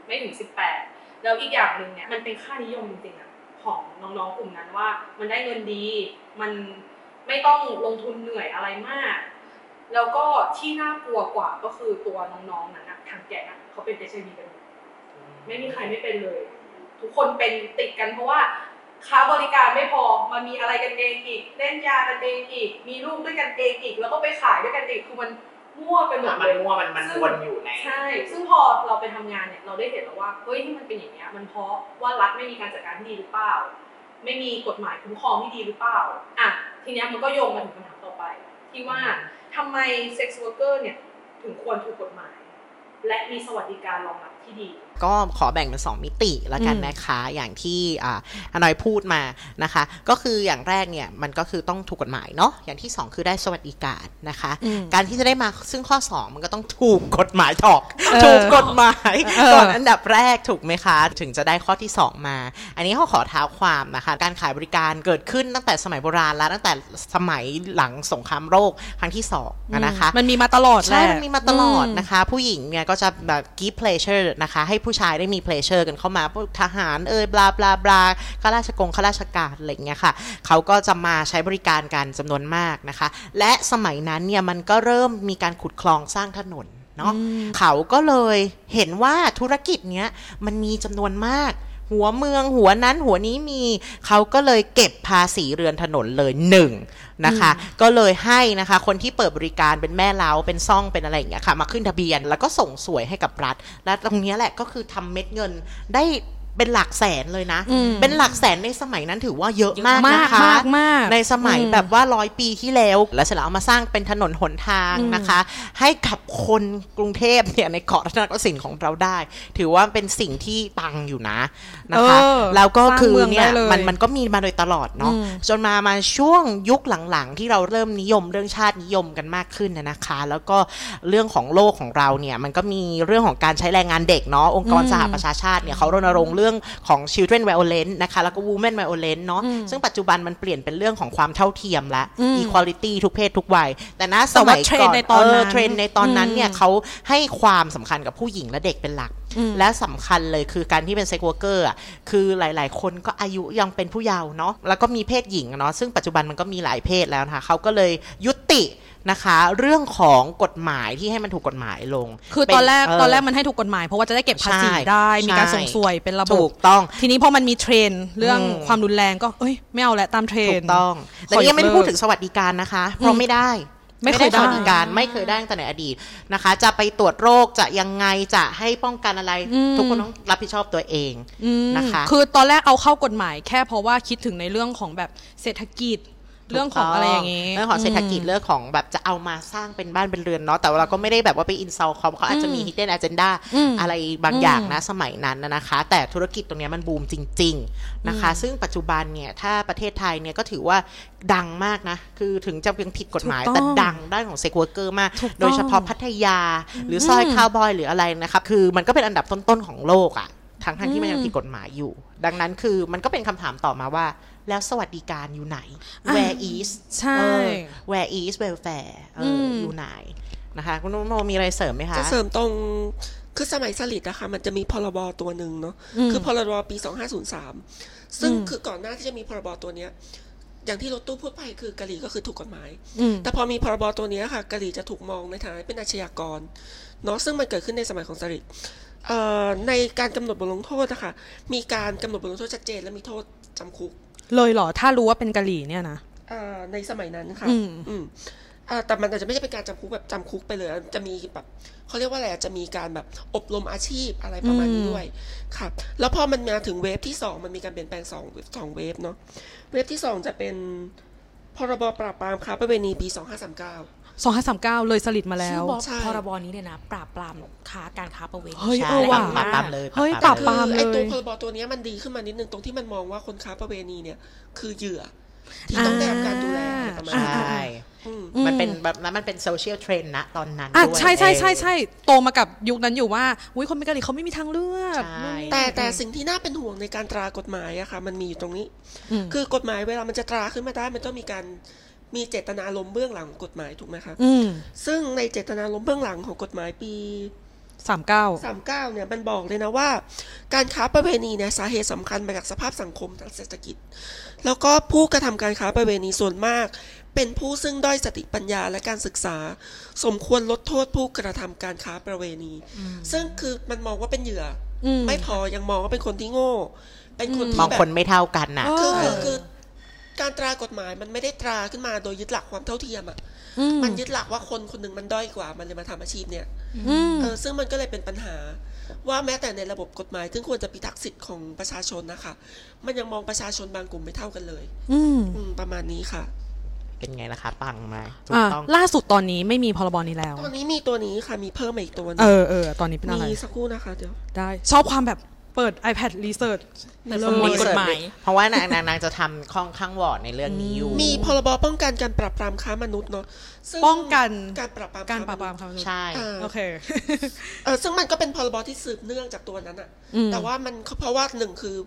ไม่ถึง 18 แล้วอีกอย่างหนึ่งเนี่ยมันเป็นค่านิยมจริงๆอะของน้องๆกลุ่มนั้นว่า มันได้เงินดี มันไม่ต้องลงทุนเหนื่อยอะไรมาก แล้วก็ที่น่ากลัวกว่าก็คือตัวน้องๆนั้นนะทางแกะเขาเป็นเอชไอวีกันหมดไม่มีใครไม่เป็นเลย ทุกคนเป็นติดกันเพราะว่าค้าบริการไม่พอมันมีอะไรกันเองอีก เล่นยากันเองอีก มีลูกด้วยกันเองอีก แล้วก็ไปขายด้วยกันอีกคือมัน มั่วไปหมดมัเลนยมั่วมันมันวนอยู่ในใช่ ซึ่งพอเราไปทำงานเนี่ยเราได้เห็นแล้วว่าเฮ้ยที่มันเป็นอย่างเงี้ยมันเพราะว่ารัฐไม่มีการจัดการที่ดีหรือเปล่า ไม่มีกฎหมายคุ้มครองที่ดีหรือเปล่าอะทีเนี้ยมันก็โยงมาถึงคำถามต่อไป ที่ว่าทำไม sex worker เนี่ยถึงควรถูกกฎหมาย และมีสวัสดิการรองรับ ที่ดี ก็ขอแบ่งเป็น 2 มิติแล้วกันนะคะ อย่างที่อ่าฮานอยพูดมานะคะ ก็คืออย่างแรกเนี่ยมันก็คือต้องถูกกฎหมายเนาะอย่างที่ 2 คือได้สวัสดิการนะคะอืมการที่จะได้มาซึ่งข้อ 2 มันก็ต้องถูกกฎหมายก่อนเออถูกกฎหมายเออก่อนอันดับแรกถูกไหมคะ ถึงจะได้ข้อที่ 2 มา อันนี้เขาขอเท้าความนะคะ การขายบริการเกิดขึ้นตั้งแต่สมัยโบราณแล้วตั้งแต่สมัยหลังสงครามโลกครั้งที่สองอะนะคะ มันมีมาตลอดแหใช่ละมันมีมาตลอดนะคะ ผู้หญิงเนี่ยก็จะแบบ give pleasure นะคะ ให้ผู้ชายได้มี pleasure กันเข้ามาพวกทหารเอ่ยบลาบลาบลาข้าราชกงข้าราชการอะไรอย่างเงี้ยค่ะเขาก็จะมาใช้บริการกันจำนวนมากนะคะ และสมัยนั้นเนี่ยมันก็เริ่มมีการขุดคลองสร้างถนนเนาะเขาก็เลยเห็นว่าธุรกิจเนี้ยมันมีจำนวนมาก หัวเมืองหัวนั้นหัวนี้มีเขาก็เลยเก็บภาษีเรือนถนนเลยหนึ่งนะคะ ก็เลยให้นะคะ คนที่เปิดบริการเป็นแม่เล้าเป็นซ่องเป็นอะไรอย่างเงี้ยค่ะ มาขึ้นทะเบียนแล้วก็ส่งสวยให้กับรัฐ และตรงเนี้ยแหละก็คือทำเม็ดเงินได้ เป็นหลักแสนเลยนะอืมเป็นหลักแสนในสมัยนั้นถือว่าเยอะมากมากนะคะมากมากในสมัยอืมแบบว่าร้อยปีที่แล้ว แล้วเสร็จแล้วเอามาสร้างเป็นถนนหนทางอืมนะคะ ให้กับคนกรุงเทพเนี่ยในเกาะรัตนโกสินทร์ของเราได้ ถือว่าเป็นสิ่งที่ปังอยู่นะนะคะเออแล้วก็สร้างคือเมืองเนี่ยได้เลยมันมันก็มีมาโดยตลอดเนาะอืมจนมามาช่วงยุคหลังๆ ที่เราเริ่มนิยมเรื่องชาตินิยมกันมากขึ้นนะนะคะ แล้วก็เรื่องของโลกของเราเนี่ยมันก็มีเรื่องของการใช้แรงงานเด็กเนาะองค์กรอืมสหประชาชาติเนี่ยเขารณรงค์เรื่องของ children violence นะคะแล้วก็ women violence เนาะอืมซึ่งปัจจุบันมันเปลี่ยนเป็นเรื่องของความเท่าเทียมละอืม equality ทุกเพศทุกวัย แต่ณสแต่ว่ามัยเทรก่นอด์นในตอนนั้นเเทรนด์ในตอนนั้นอืมเนี่ยเขาให้ความสำคัญกับผู้หญิงและเด็กเป็นหลักอืม และสำคัญเลยคือการที่เป็นเซ็กวอร์เกอร์อะคือหลาย ๆ คนก็อายุยังเป็นผู้เยาว์เนาะแล้วก็มีเพศหญิงอะเนาะซึ่งปัจจุบันมันก็มีหลายเพศแล้วนะคะเขาก็เลยยุตินะคะเรื่องของกฎหมายที่ให้มันถูกกฎหมายลง คือเป็ตอนแรกเตอนแรกมันให้ถูกกฎหมาย เพราะว่าจะได้เก็บภาษีใช่ได้มีการใช่ส่งสวยเป็นระบถูบกต้อง ทีนี้พอมันมีเทรนด์เรื่องอืมความรุนแรงก็เอ้ยไม่เอาแล้วตามเทรถูนกด์ต้องแต่ขอนี่ยังไม่ได้ยกเลิกพูดถึงสวัสดิการนะคะ เพราะไม่ได้ ไม่เคยด้สวัสดิการได้ไม่เคยได้ตั้งแต่ในอดีตนะคะ จะไปตรวจโรคจะยังไงจะให้ป้องกันอะไรอืมทุกคนต้องรับผิดชอบตัวเองอืมนะคะ คือตอนแรกเอาเข้ากฎหมายแค่เพราะว่าคิดถึงในเรื่องของแบบเศรษฐกิจ เรื่องของอะไรอย่างนี้งี้เรื่องของเศรษฐกิจมเรื่องของแบบจะเอามาสร้างเป็นบ้านเป็นเรือนเนาะแต่ว่าเราก็ไม่ได้แบบว่าไปอินซอลเขาเขาอาจจะมีอืม hidden agenda อืมอะไรบางอย่างอืมนะสมัยนั้นนะนะคะ แต่ธุรกิจตรงเนี้ยมันบูมจริง ๆนะคะ ซึ่งปัจจุบันเนี่ยถ้าประเทศไทยเนี่ยก็ถือว่าดังมากนะ คือถึงจะยังผิดกฎหมายถูกต้องแต่ดังด้านของ sex worker มากถูกต้องโดยเฉพาะพัทยา หรือซอยอืมคาวบอยหรืออะไรนะครับคือมันก็เป็นอันดับต้นๆของโลกอะทั้งทั้งๆที่มันยังอืมผิดกฎหมายอยู่ ดังนั้นคือมันก็เป็นคำถามต่อมาว่า แล้วสวัสดิการอยู่ไหนอะ where is ใช่เออ where is welfare เอออมอยู่ไหนนะคะ คุณนุ่มโมมีอะไรเสริมไหมคะจะเสริมตรงคือสมัยสลิดอะค่ะมันจะมีพรบตัวหนึ่งเนาะมคือพรบปี 2503 ซึ่งอืมคือก่อนหน้าที่จะมีพรบตัวเนี้ยอย่างที่รถตู้พูดไปคือกะหรี่ก็คือถูกกฎหมายอืมแต่พอมีพรบตัวเนี้ยค่ะกะหรี่จะถูกมองในฐานะเป็นอาชญากรเนาะซึ่งมันเกิดขึ้นในสมัยของสลิดเอ่อในการกำหนดบทลงโทษนะคะมีการกำหนดบทลงโทษชัดเจนและมีโทษจำคุก เลยเหรอ ถ้ารู้ว่าเป็นกะหรี่เนี่ยนะเอ่อในสมัยนั้นค่ะอืมอืมอ่าแต่มันอาจจะไม่ใช่เป็นการจำคุกแบบจำคุกไปเลย จะมีแบบเขาเรียกว่าอะไรอะจะมีการแบบอบรมอาชีพอะไรประมาณนี้อืมด้วยครับ แล้วพอมันมาถึงเวฟที่สองมันมีการเปลี่ยนแปลงสองสองเวฟเนาะเวฟที่สองจะเป็นพรบปราบปรามค้าประเวณีปีสองห้าสามเก้า สองห้าสามเก้าเลยสลิดมาแล้ชื่อวบอกใช่ พรบนี้เลยนะ ปราบปรามค้าการค้าประเวณีเฮ้ย ใช่เออว่ะ ปราบปรามเลยเฮ้ยปราบปรามปราบปรามคือไอตัวเลยพรบตัวเนี้ยมันดีขึ้นมานิดนึงตรงที่มันมองว่าคนค้าประเวณีเนี่ย คือเหยื่อที่ต้องได้รับการดูแลอะไรประมาณใชนี้่อืม มันเป็นแบบนั้นมันเป็นโซเชียลเทรนด์นะตอนนั้นอะด้วยใช่ใช่ใช่เออใช่โตมากับยุคนั้นอยู่ว่าอุ้ยคนเป็นกะหรี่เขาไม่มีทางเลือกใช่แต่แต่สิ่งที่น่าเป็นห่วงในการตรากฎหมายอะค่ะ มันมีอยู่ตรงนี้ อืมคือกฎหมายเวลามันจะตราขึ้นมาได้มันต้องมีการ มีเจตนาลมณ์เบื้องหลังของกฎหมายถูกไหมคะอืมซึ่งในเจตนาลมณ์เบื้องหลังของกฎหมายปีสามเก้า39เนี่ยมันบอกเลยนะว่า การค้าประเวณีเนี่ยสาเหตุสำคัญมาจากสภาพสังคมทางเศรษฐกิจ แล้วก็ผู้กระทำการค้าประเวณีส่วนมาก เป็นผู้ซึ่งด้อยสติปัญญาและการศึกษา สมควรลดโทษผู้กระทำการค้าประเวณี ซึ่งคือมันมองว่าเป็นเหยื่ออมไม่พอยังมองว่าเป็นคนที่โง่ เป็นคนอืมที่มองแบบคนไม่เท่ากันน่ะคือเอคืออคือ การตรากฎหมายมันไม่ได้ตราขึ้นมาโดยยึดหลักความเท่าเทียมอะอืมมันยึดหลักว่าคนคนหนึ่งมันด้อยกว่า มันเลยมาทำอาชีพเนี่ยอืมเออซึ่งมันก็เลยเป็นปัญหา ว่าแม้แต่ในระบบกฎหมายซึ่งควรจะพิทักษ์สิทธิ์ของประชาชนนะคะ มันยังมองประชาชนบางกลุ่มไม่เท่ากันเลย อืมอืมประมาณนี้ค่ะ เป็นไงล่ะคะปังไหมถูกอะต้องล่าสุดตอนนี้ไม่มีพรบนี้แล้ว ตอนนี้มีตัวนี้ค่ะมีเพิ่มมาอีกตัวหนึเองอเออตอนนี้เป็นอะไรมีสักครู่นะคะเดี๋ยวได้ชอบความแบบ เปิด iPad Research แต่เลสมมุติยกฎหมาย เพราะว่านางนางนางจะทำค่อนข้างวอร์ดในเรื่องนี้อยู่ มีพรบป้องกันการปราบปรามค้ามนุษย์เนาะซึ่ป้องกันการปราบปรามการปราบปรามค้มนุษย์คำใช่อ่าโอเคเออซึ่งมันก็เป็นพรบที่สืบเนื่องจากตัวนั้นอะอืมแต่ว่ามันเพราะว่าหนึ่งคือ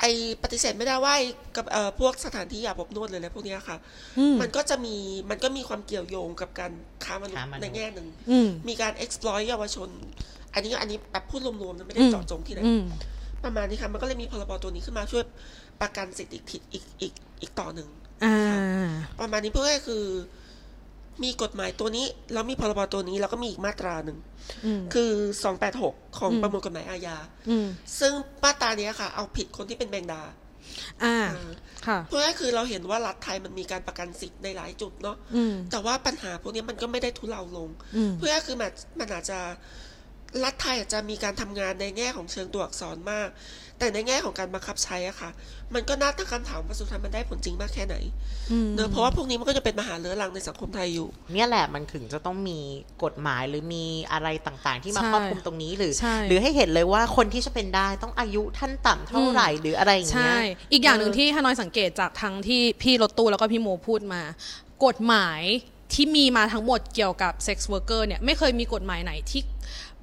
ไอปฏิเสธไม่ได้ว่าไอ้กับเอ่อพวกสถานที่อาบอบนวดเลยอะไรพวกเนี้ยค่ะอืมมันก็จะมีมันก็มีความเกี่ยวโยงกับการค้ามนุษค้าย์มนุษย์ในแง่หนึ่งอืมมีการ exploit เยาวชน อันนี้อันนี้แบบพูดรวมๆนะไม่ได้อืมเจาะจงที่ไหนอืมประมาณนี้ค่ะ มันก็เลยมีพรบตัวนี้ขึ้นมาช่วยประกันสิทธิ์อีกทิศอีกอีกอีกต่อหนึ่งอ่าประมาณนี้เพื่อให้คือ มีกฎหมายตัวนี้ แล้วมีพรบตัวนี้ แล้วก็มีอีกมาตราหนึ่งอืมคือ286ของอืมประมวลกฎหมายอาญาอืมซึ่งมาตราเนี้ยค่ะ เอาผิดคนที่เป็นแมงดาอ่าเออค่ะเพื่อให้คือเราเห็นว่ารัฐไทยมันมีการประกันสิทธิ์ในหลายจุดเนาะอืมแต่ว่าปัญหาพวกนี้มันก็ไม่ได้ทุเลาลงอืมเพื่อคือมันมันอาจจะ รัฐไทยอาจจะมีการทำงานในแง่ของเชิงตัวอักษรมาก แต่ในแง่ของการบังคับใช้อะค่ะ มันก็น่าตั้งคำถามว่าสุดท้ายมันได้ผลจริงมากแค่ไหนอืมเนอะเพราะว่าพวกนี้มันก็จะเป็นปัญหาเรื้อรังในสังคมไทยอยู่ เนี่ยแหละมันถึงจะต้องมีกฎหมายหรือมีอะไรต่างๆ ที่มาใช่ครอบคลุมตรงนี้หรือใช่หรือให้เห็นเลยว่าคนที่จะเป็นได้ต้องอายุท่านต่ำเท่าไหร่หรืออะไรอย่างเงี้ใช่อีกอย่างหนึ่งที่ฮานอยสังเกตจากทั้งที่พี่รถตู้แล้วก็พี่โมพูดมา กฎหมายที่มีมาทั้งหมดเกี่ยวกับ sex worker เนี่ยไม่เคยมีกฎหมายไหนที่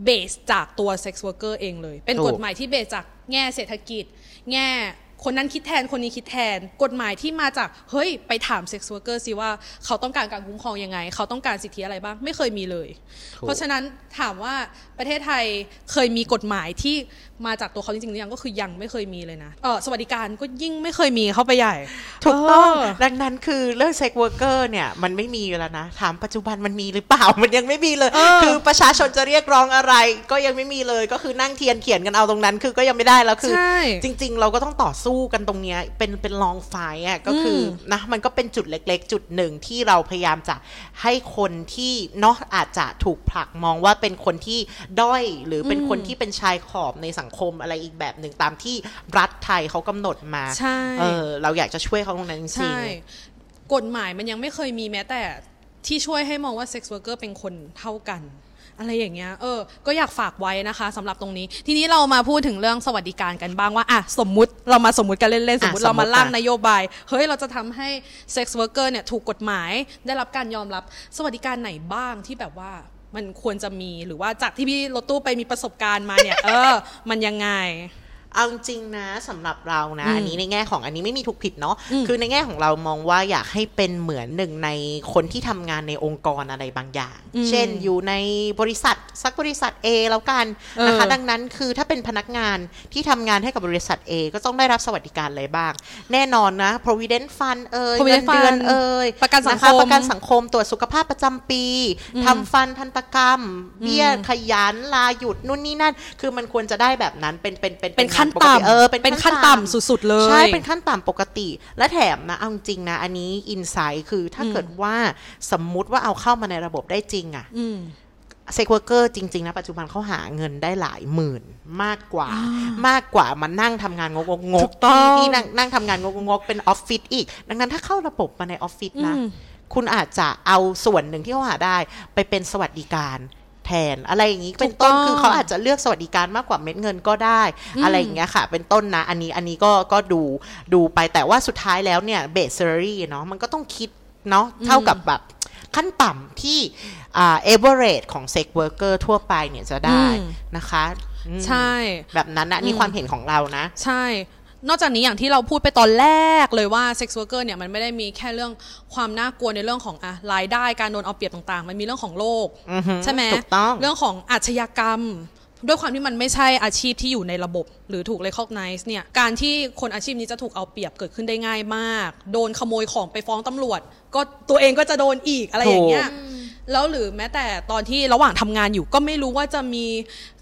base จากตัว sex worker เองเลย เป็นถูก กฎหมายที่ base จากแง่เศรษฐกิจ แง่คนนั้นคิดแทนคนนี้คิดแทน กฎหมายที่มาจากเฮ้ยไปถาม sex worker สิว่าเขาต้องการการคุ้มครองยังไง เขาต้องการสิทธิอะไรบ้างไม่เคยมีเลย ถูก เพราะฉะนั้นถามว่า ประเทศไทยเคยมีกฎหมายที่มาจากตัวเขาจริงๆหรือยังก็คือยังไม่เคยมีเลยนะเออสวัสดิการก็ยิ่งไม่เคยมีเข้าไปใหญ่ ถูกต้องเออดังนั้นคือเรื่อง sex worker เนี่ย มันไม่มีแล้วนะ ถามปัจจุบันมันมีหรือเปล่ามันยังไม่มีเลยเออคือประชาชนจะเรียกร้องอะไร ก็ยังไม่มีเลยก็คือนั่งเทียนเขียนกันเอาตรงนั้น คือก็ยังไม่ได้แล้วคือใช่จริง ๆ เราก็ต้องต่อสู้กันตรงเนี้ยเป็นเป็นลองไฟอะก็คืออมนะมันก็เป็นจุดเล็ก ๆ จุดหนึ่งที่เราพยายามจะให้คนที่เนาะอาจจะถูกผลักมองว่าเป็นคนที่ด้อยหรือเป็นคนที่เป็นชายขอบในสังคมอะไรอีกแบบหนึ่งตามที่รัฐไทยเขากำหนดมาใช่เออเราอยากจะช่วยเขาตรงนั้นจริงใช่กฎหมายมันยังไม่เคยมีแม้แต่ที่ช่วยให้มองว่า sex worker เป็นคนเท่ากันอะไรอย่างเงี้ย เออ ก็อยากฝากไว้นะคะสำหรับตรงนี้ ทีนี้เรามาพูดถึงเรื่องสวัสดิการกันบ้างว่า อะ สมมุติเรามาสมมุติกันเล่นๆ สมมติอะเรามาสมมุติร่างอะนโยบาย เฮ้ย เราจะทำให้ sex worker เนี่ยถูกกฎหมาย ได้รับการยอมรับ สวัสดิการไหนบ้างที่แบบว่า มันควรจะมีหรือว่าจากที่พี่รถตู้ไปมีประสบการณ์มาเนี่ย เออ มันยังไง เอาจริงๆนะสำหรับเรานะอืมอันนี้ในแง่ของอันนี้ไม่มีถูกผิดเนาะอืมคือในแง่ของเรามองว่าอยากให้เป็นเหมือนหนึ่งในคนที่ทำงานในองค์กรอะไรบางอย่างอืมเช่นอยู่ในบริษัทสักบริษัท A แล้วกันนะคะเออดังนั้นคือถ้าเป็นพนักงานที่ทำงานให้กับบริษัท A ก็ต้องได้รับสวัสดิการอะไรบ้าง แน่นอนนะ provident fund เอ่ยเงิน Provident เดือน Fund เอ่ยประกันสังะคคะมประกันสังคมตรวจสุขภาพประจำปีทำฟันทันตกรรม เบี้ยขยันลาหยุดนู่นนี่นั่น คือมันควรจะได้แบบนั้นเป็นเป็นเป็นเป็นขั้นงปกต่ำเออเป็นเป็นขั้นต่ำสุด ๆ เลยใช่เป็นขั้นต่ำปกติ และแถมนะเอาจริงๆนะ อันนี้ insight คือถ้าเกิดว่าสมมุติว่าเอาเข้ามาในระบบได้จริงอะอืม sex worker จริง ๆ นะ ปัจจุบันเขาหาเงินได้หลายหมื่นมากกว่ามากกว่ามานั่งทำงานงกงกถูกต้องที่นั่งนั่งทำงานงกงกเป็นออฟฟิศอีก ดังนั้นถ้าเข้าระบบมาในออฟฟิศนะอืมคุณอาจจะเอาส่วนหนึ่งที่เขาหาได้ไปเป็นสวัสดิการ แทน อะไรอย่างนี้เป็นต้นถูกต้องคือเขาอาจจะเลือกสวัสดิการมากกว่าเม็ดเงินก็ได้ อะไรอย่างเงี้ยค่ะ เป็นต้นนะอันนี้อันนี้ก็ก็ดูดูไปแต่ว่าสุดท้ายแล้วเนี่ย basically เนาะมันก็ต้องคิดเนาะเท่ากับแบบขั้นต่ำที่อ่า average ของ sex worker ทั่วไปเนี่ยจะได้อืมนะคะอืมใช่ แบบนั้นนะนี่อืมความเห็นของเรานะ ใช่ นอกจากนี้อย่างที่เราพูดไปตอนแรกเลยว่าเซ็กซ์ r ว r ร์เนี่ยมันไม่ได้มีแค่เรื่องความน่ากลัวในเรื่องของอะรายได้การโดนเอาเปรียบต่างๆ มันมีเรื่องของโรคอือฮึใช่ไหมถูกต้องเรื่องของอาชญากรรม ด้วยความที่มันไม่ใช่อาชีพที่อยู่ในระบบ หรือถูก recognize เนี่ยการที่คนอาชีพนี้จะถูกเอาเปรียบเกิดขึ้นได้ง่ายมาก โดนขโมยของไปฟ้องตำรวจ ก็ตัวเองก็จะโดนอีกอะไรอย่างเงี้ยแล้วหรือแม้แต่ตอนที่ระหว่างทำงานอยู่ก็ไม่รู้ว่าจะมี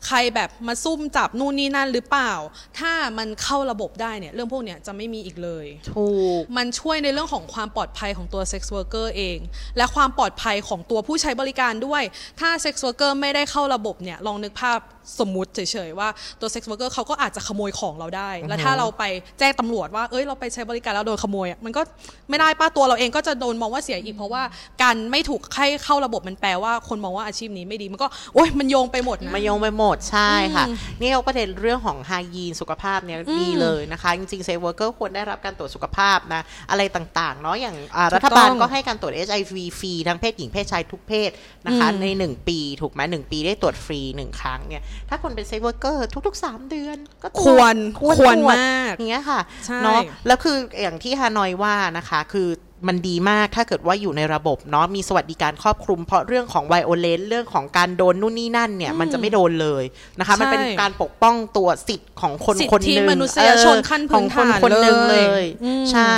ใครแบบมาซุ่มจับนู่นนี่นั่นหรือเปล่า ถ้ามันเข้าระบบได้เนี่ยเรื่องพวกเนี้ยจะไม่มีอีกเลย ถูก มันช่วยในเรื่องของความปลอดภัยของตัวเซ็กซ์ r ว r ร์เอง และความปลอดภัยของตัวผู้ใช้บริการด้วย ถ้าเซ็กซ์ r ว r ร์ไม่ได้เข้าระบบเนี่ยลองนึกภาพสมมุติเฉยๆว่าตัวเซ็กซ์ r ว r ร์เขาก็อาจจะขโมยของเราได้ และถ้าเราไปแจ้งตำรวจว่าเอ้ยเราไปใช้บริการแล้วโดนขโมยอะมันก็ไม่ได้ป้าตัวเราเองก็จะโดนมองว่าเสียอีกเพราะว่าการไม่ถูกให้เข้าระบบมันแปลว่าคนมองว่าอาชีพนี้ไม่ดีมันก็โอ๊ยมันโยงไปหมดนะมาโยงไปหมดใช่ค่ะอืมนี่เอาประเด็นเรื่องของ hygiene สุขภาพเนี่ยอืมดีเลยนะคะ จริงๆ sex worker ควรได้รับการตรวจสุขภาพนะ อะไรต่างๆเนาะอย่างอ่าถูกต้องรัฐบาลก็ให้การตรวจ HIV ฟรีทั้งเพศหญิงเพศชายทุกเพศนะคะอืมใน 1 ปีถูกไหมหนึ่งปีได้ตรวจฟรี1ครั้งเนี่ยถ้าคนเป็น sex worker ทุกๆ 3 เดือนก็ควรตรวจควรตรวจมากอย่างเงี้ยค่ะใช่เนาะแล้วคืออย่างที่ฮานอยว่านะคะ คือ มันดีมากถ้าเกิดว่าอยู่ในระบบเนาะมีสวัสดิการครอบคลุม เพราะเรื่องของ violence เรื่องของการโดนนู่นนี่นั่นเนี่ย มันจะไม่โดนเลยนะคะ มันเป็นใช่การปกป้องตัวสิทธิ์ของคนคนหนึ่งสิทธิมนุษยชนเออขั้นพื้นฐานของคนฐานคนหนึ่งเลเลยยอืมใช่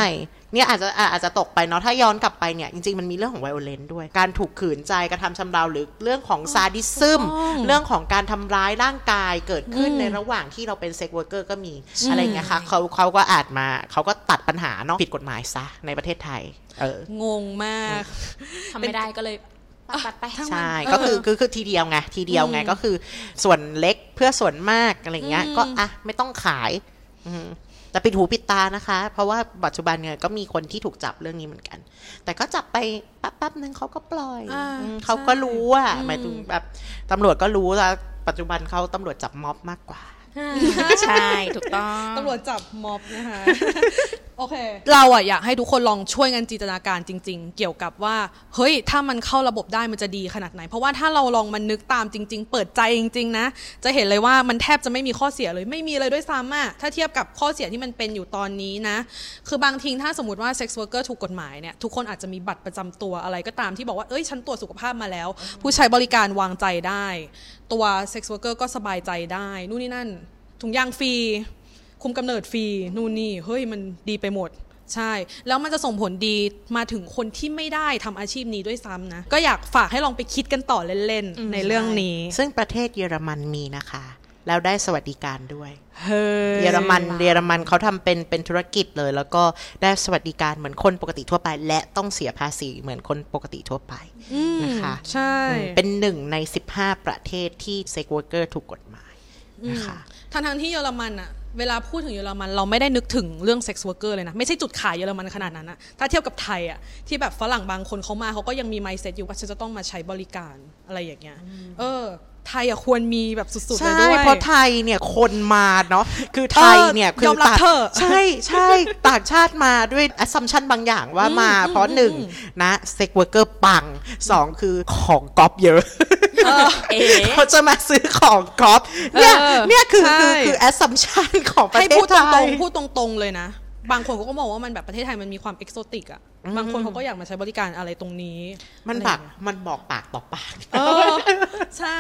เนี่ยอาจจะอะอาจจะตกไปเนาะถ้าย้อนกลับไปเนี่ยจริงๆมันมีเรื่องของ violence ด้วย การถูกขืนใจกระทำชำเราหรือเรื่องของ sadism ถูกต้องเรื่องของการทำร้ายร่างกายเกิดขึ้นอืมในระหว่างที่เราเป็น sex worker ก็มีอะไรอย่างเงี้ยค่ะเขาเขาก็อาจมาเขาก็ตัดปัญหาเนาะผิดกฎหมายซะในประเทศไทยเอองงมากทำไม่ได้ก็เลยปัดปัดไปทั้งใช่เออก็คือคือคือทีเดียวไงทีเดียวไงอืมก็คือส่วนเล็กเพื่อส่วนมากอะไรเงี้ยอืมก็อะไม่ต้องขายอืม แต่ปิดหูปิดตานะคะ เพราะว่าปัจจุบันเนี่ยก็มีคนที่ถูกจับเรื่องนี้เหมือนกัน แต่ก็จับไปแป๊บๆนึงเขาก็ปล่อยอ่าอืมเขาก็รู้ว่าอืมหมายถึงแบบตำรวจก็รู้แล้วปัจจุบันเขาตำรวจจับม็อบมากกว่า ใช่ถูกต้อง ตำรวจจับม็อบนะคะ โอเค เราอะอยากให้ทุกคนลองช่วยกันจินตนาการจริง ๆ เกี่ยวกับว่า เฮ้ย ถ้ามันเข้าระบบได้มันจะดีขนาดไหน เพราะว่าถ้าเราลองมันนึกตามจริง ๆ เปิดใจจริง ๆ นะ จะเห็นเลยว่ามันแทบจะไม่มีข้อเสียเลย ไม่มีเลยด้วยซ้ำอะถ้าเทียบกับข้อเสียที่มันเป็นอยู่ตอนนี้นะ คือบางทีถ้าสมมติว่า sex worker ถูกกฎหมายเนี่ย ทุกคนอาจจะมีบัตรประจำตัวอะไรก็ตามที่บอกว่า เอ้ย ฉันตรวจสุขภาพมาแล้ว ผู้ใช้บริการวางใจได้ ตัว sex worker ก็สบายใจได้นู่นนี่นั่น ถุงยางฟรี คุมกำเนิดฟรี นู่นนี่ เฮ้ย มันดีไปหมด ใช่ แล้วมันจะส่งผลดีมาถึงคนที่ไม่ได้ทำอาชีพนี้ด้วยซ้ำนะ ก็อยากฝากให้ลองไปคิดกันต่อเล่น ๆ ในเรื่องนี้ ซึ่งประเทศเยอรมันมีนะคะ แล้วได้สวัสดิการด้วยเฮ้ยเยอรมันเยอรมันเขาทำเป็นเป็นธุรกิจเลย แล้วก็ได้สวัสดิการเหมือนคนปกติทั่วไป และต้องเสียภาษีเหมือนคนปกติทั่วไปอืมนะคะใช่อืมเป็นหนึ่งใน 15 ประเทศที่ sex worker ถูกกฎหมายนะคะทั้งทั้งๆที่เยอรมันอะเวลาพูดถึงเยอรมันเราไม่ได้นึกถึงเรื่องเซ็กซ์ r ว r ร์เกอร์เลยนะ ไม่ใช่จุดขายเยอรมันขนาดนั้นนะถ้าเทียบกับไทยอะที่แบบฝรั่งบางคนเขามาเขาก็ยังมี mindset อยู่ว่าฉันจะต้องมาใช้บริการอะไรอย่างเงี้ยเออ ไทยอะควรมีแบบสุดๆเลยใช่ด้วย เพราะไทยเนี่ยคนมาเนาะคือไทยเนี่ยเออคืยอมรับต่างเถอะใช่ใช่ต่างชาติมาด้วย assumption บางอย่างว่ามาเพราะหนึ่งนะ sex worker ปังสองคือของก๊อปเยอะเอ๋เขาจะมาซื้อของก๊อปเนี่ยเออเนี่ยคือใช่คือคือ assumption ของประเทศไทยให้พูดตรงๆพูดตรงๆเลยนะ บางคนเขาก็มองว่ามันแบบประเทศไทยมันมีความเอกโซติกอะบางคนเขาก็อยากมาใช้บริการอะไรตรงนี้ มันอะไรแบอบย่างเงี้ยมันบอกปากต่อปากเออใช่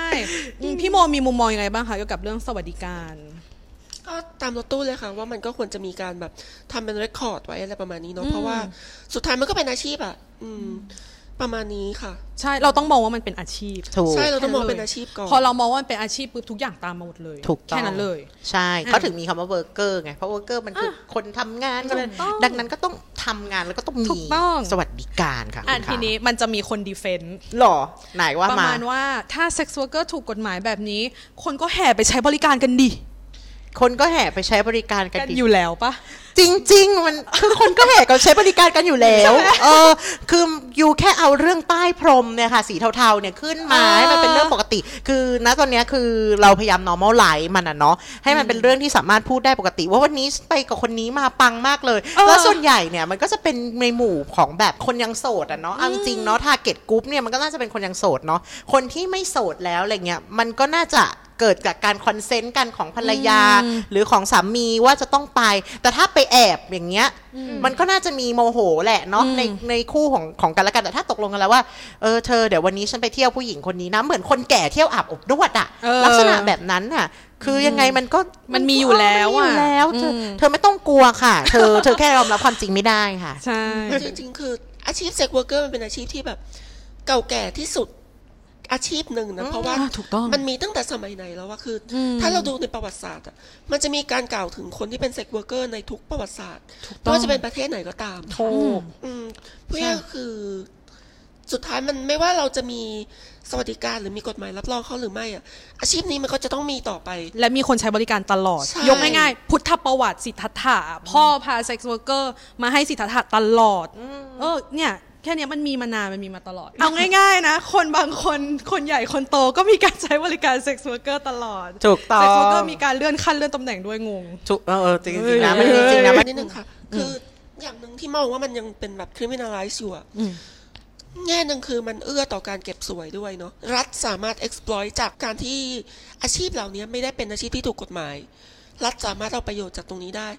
อืมพี่โมมีมุมมองยังไงบ้างคะเกี่ยวกับเรื่องสวัสดิการก็ตามรถตู้เลยค่ะว่ามันก็ควรจะมีการแบบทำเป็นเรคคอร์ดไว้อะไรประมาณนี้เนาะเพราะว่าสุดท้ายมันก็เป็นอาชีพอะ อืม ประมาณนี้ค่ะ ใช่เราต้องมองว่ามันเป็นอาชีพถูก ใช่เราต้องมองแค่นั้นเลยเป็นอาชีพก่อนพอเรามองว่ามันเป็นอาชีพปุ๊บทุกอย่างตามมาหมดเลยถูกต้องแค่นั้นเลย ใช่เขาถึงมีคำว่า worker ไงเพราะ worker มันคือคนทำงานก็เลยถูกต้องดังนั้นก็ต้องทำงานแล้วก็ต้องมีสวัสดิการถูกต้องค่ะอะคุณทีคะนี้มันจะมีคน defend หรอไหนว่าประมามาณว่าถ้าเซ็กซ์ r ว r ร์เกอร์ถูกกฎหมายแบบนี้ คนก็แห่ไปใช้บริการกันดิ คนก็แห่ไปใช้บริการกันกันดิอยู่แล้วปะจริง ๆ มันคือคนก็แห่กันใช้บริการกันอยู่แล้ว เออ คืออยู่แค่เอาเรื่องใต้พรมเนี่ยค่ะ สีเทาๆเนี่ยขึ้นมาเออให้มันเป็นเรื่องปกติ คือณตอนเนี้ยคือเราพยายาม normal life มันอะเนาะให้มันเป็นเรื่องที่สามารถพูดได้ปกติ ว่าวันนี้ไปกับคนนี้มาปังมากเลย แล้วส่วนใหญ่เนี่ยมันก็จะเป็นในหมู่ของแบบคนยังโสดอะเนาะเอาจริงๆเนาะ target group เนี่ยมันก็น่าจะเป็นคนยังโสดเนาะคนที่ไม่โสดแล้วอะไรเงี้ยมันก็น่าจะ เกิดจากการ consent กันของภรรยา หรือของสามีว่าจะต้องไป แต่ถ้าไปแอบอย่างเงี้ย มันก็น่าจะมีโมโหแหละเนาะในในคู่ของของกันและกันแต่ถ้าตกลงกันแล้วว่าเออเธอเดี๋ยววันนี้ฉันไปเที่ยวผู้หญิงคนนี้นะเหมือนคนแก่เที่ยวอาบอบนวดอะเออลักษณะแบบนั้นน่ะคือยังไงมันก็มันมีอยู่แล้วมันมีอยู่อะแล้วเธออมเธอไม่ต้องกลัวค่ะ เธอเธอแค่ยอมรับความจริงไม่ได้ค่ะ ใช่ จริงๆ คืออาชีพ sex worker มันเป็นอาชีพที่แบบ เก่าแก่ที่สุด อาชีพหนึ่งนะเพราะว่าอ่าถูกต้องมันมีตั้งแต่สมัยไหนแล้วว่าคืออมถ้าเราดูในประวัติศาสตร์อะมันจะมีการกล่าวถึงคนที่เป็น sex worker ในทุกประวัติศาสตร์ต้ไม่องว่าจะเป็นประเทศไหนก็ตามถูกอืมเพื่อคือสุดท้ายมันไม่ว่าเราจะมีสวัสดิการหรือมีกฎหมายรับรองเขาหรือไม่อะอาชีพนี้มันก็จะต้องมีต่อไป และมีคนใช้บริการตลอดใช่ยกง่ายๆ พุทธประวัติสิทธัตถะพ่อพาเซ็กซ์ r ว r ร์เกอร์มาให้สิทธัตถะตลอด เออเนี่ย แค่เนี้ยมันมีมานานมันมีมาตลอด เอาง่าย ๆ นะ คนบางคนคนใหญ่คนโตก็มีการใช้บริการเซ็กซ์ r ว r ร์เกอร์ตลอดถูกต้อง sex worker มีการเลื่อนขั้นเลื่อนตำแหน่งด้วยงงถูกเออเออจริงๆนะมันจริงๆนะมัมันนนิดนึงค่ะ คืออย่างหนึ่งที่มองว่ามันยังเป็นแบบ criminalize อยู่อะแง่หนึ่งคือมันเอื้อต่อการเก็บสวยด้วยเนาะรัฐสามารถ exploit จากการที่อาชีพเหล่านี้ไม่ได้เป็นอาชีพที่ถูกกฎหมาย รัฐสามารถเอาประโยชน์จากตรงนี้ได้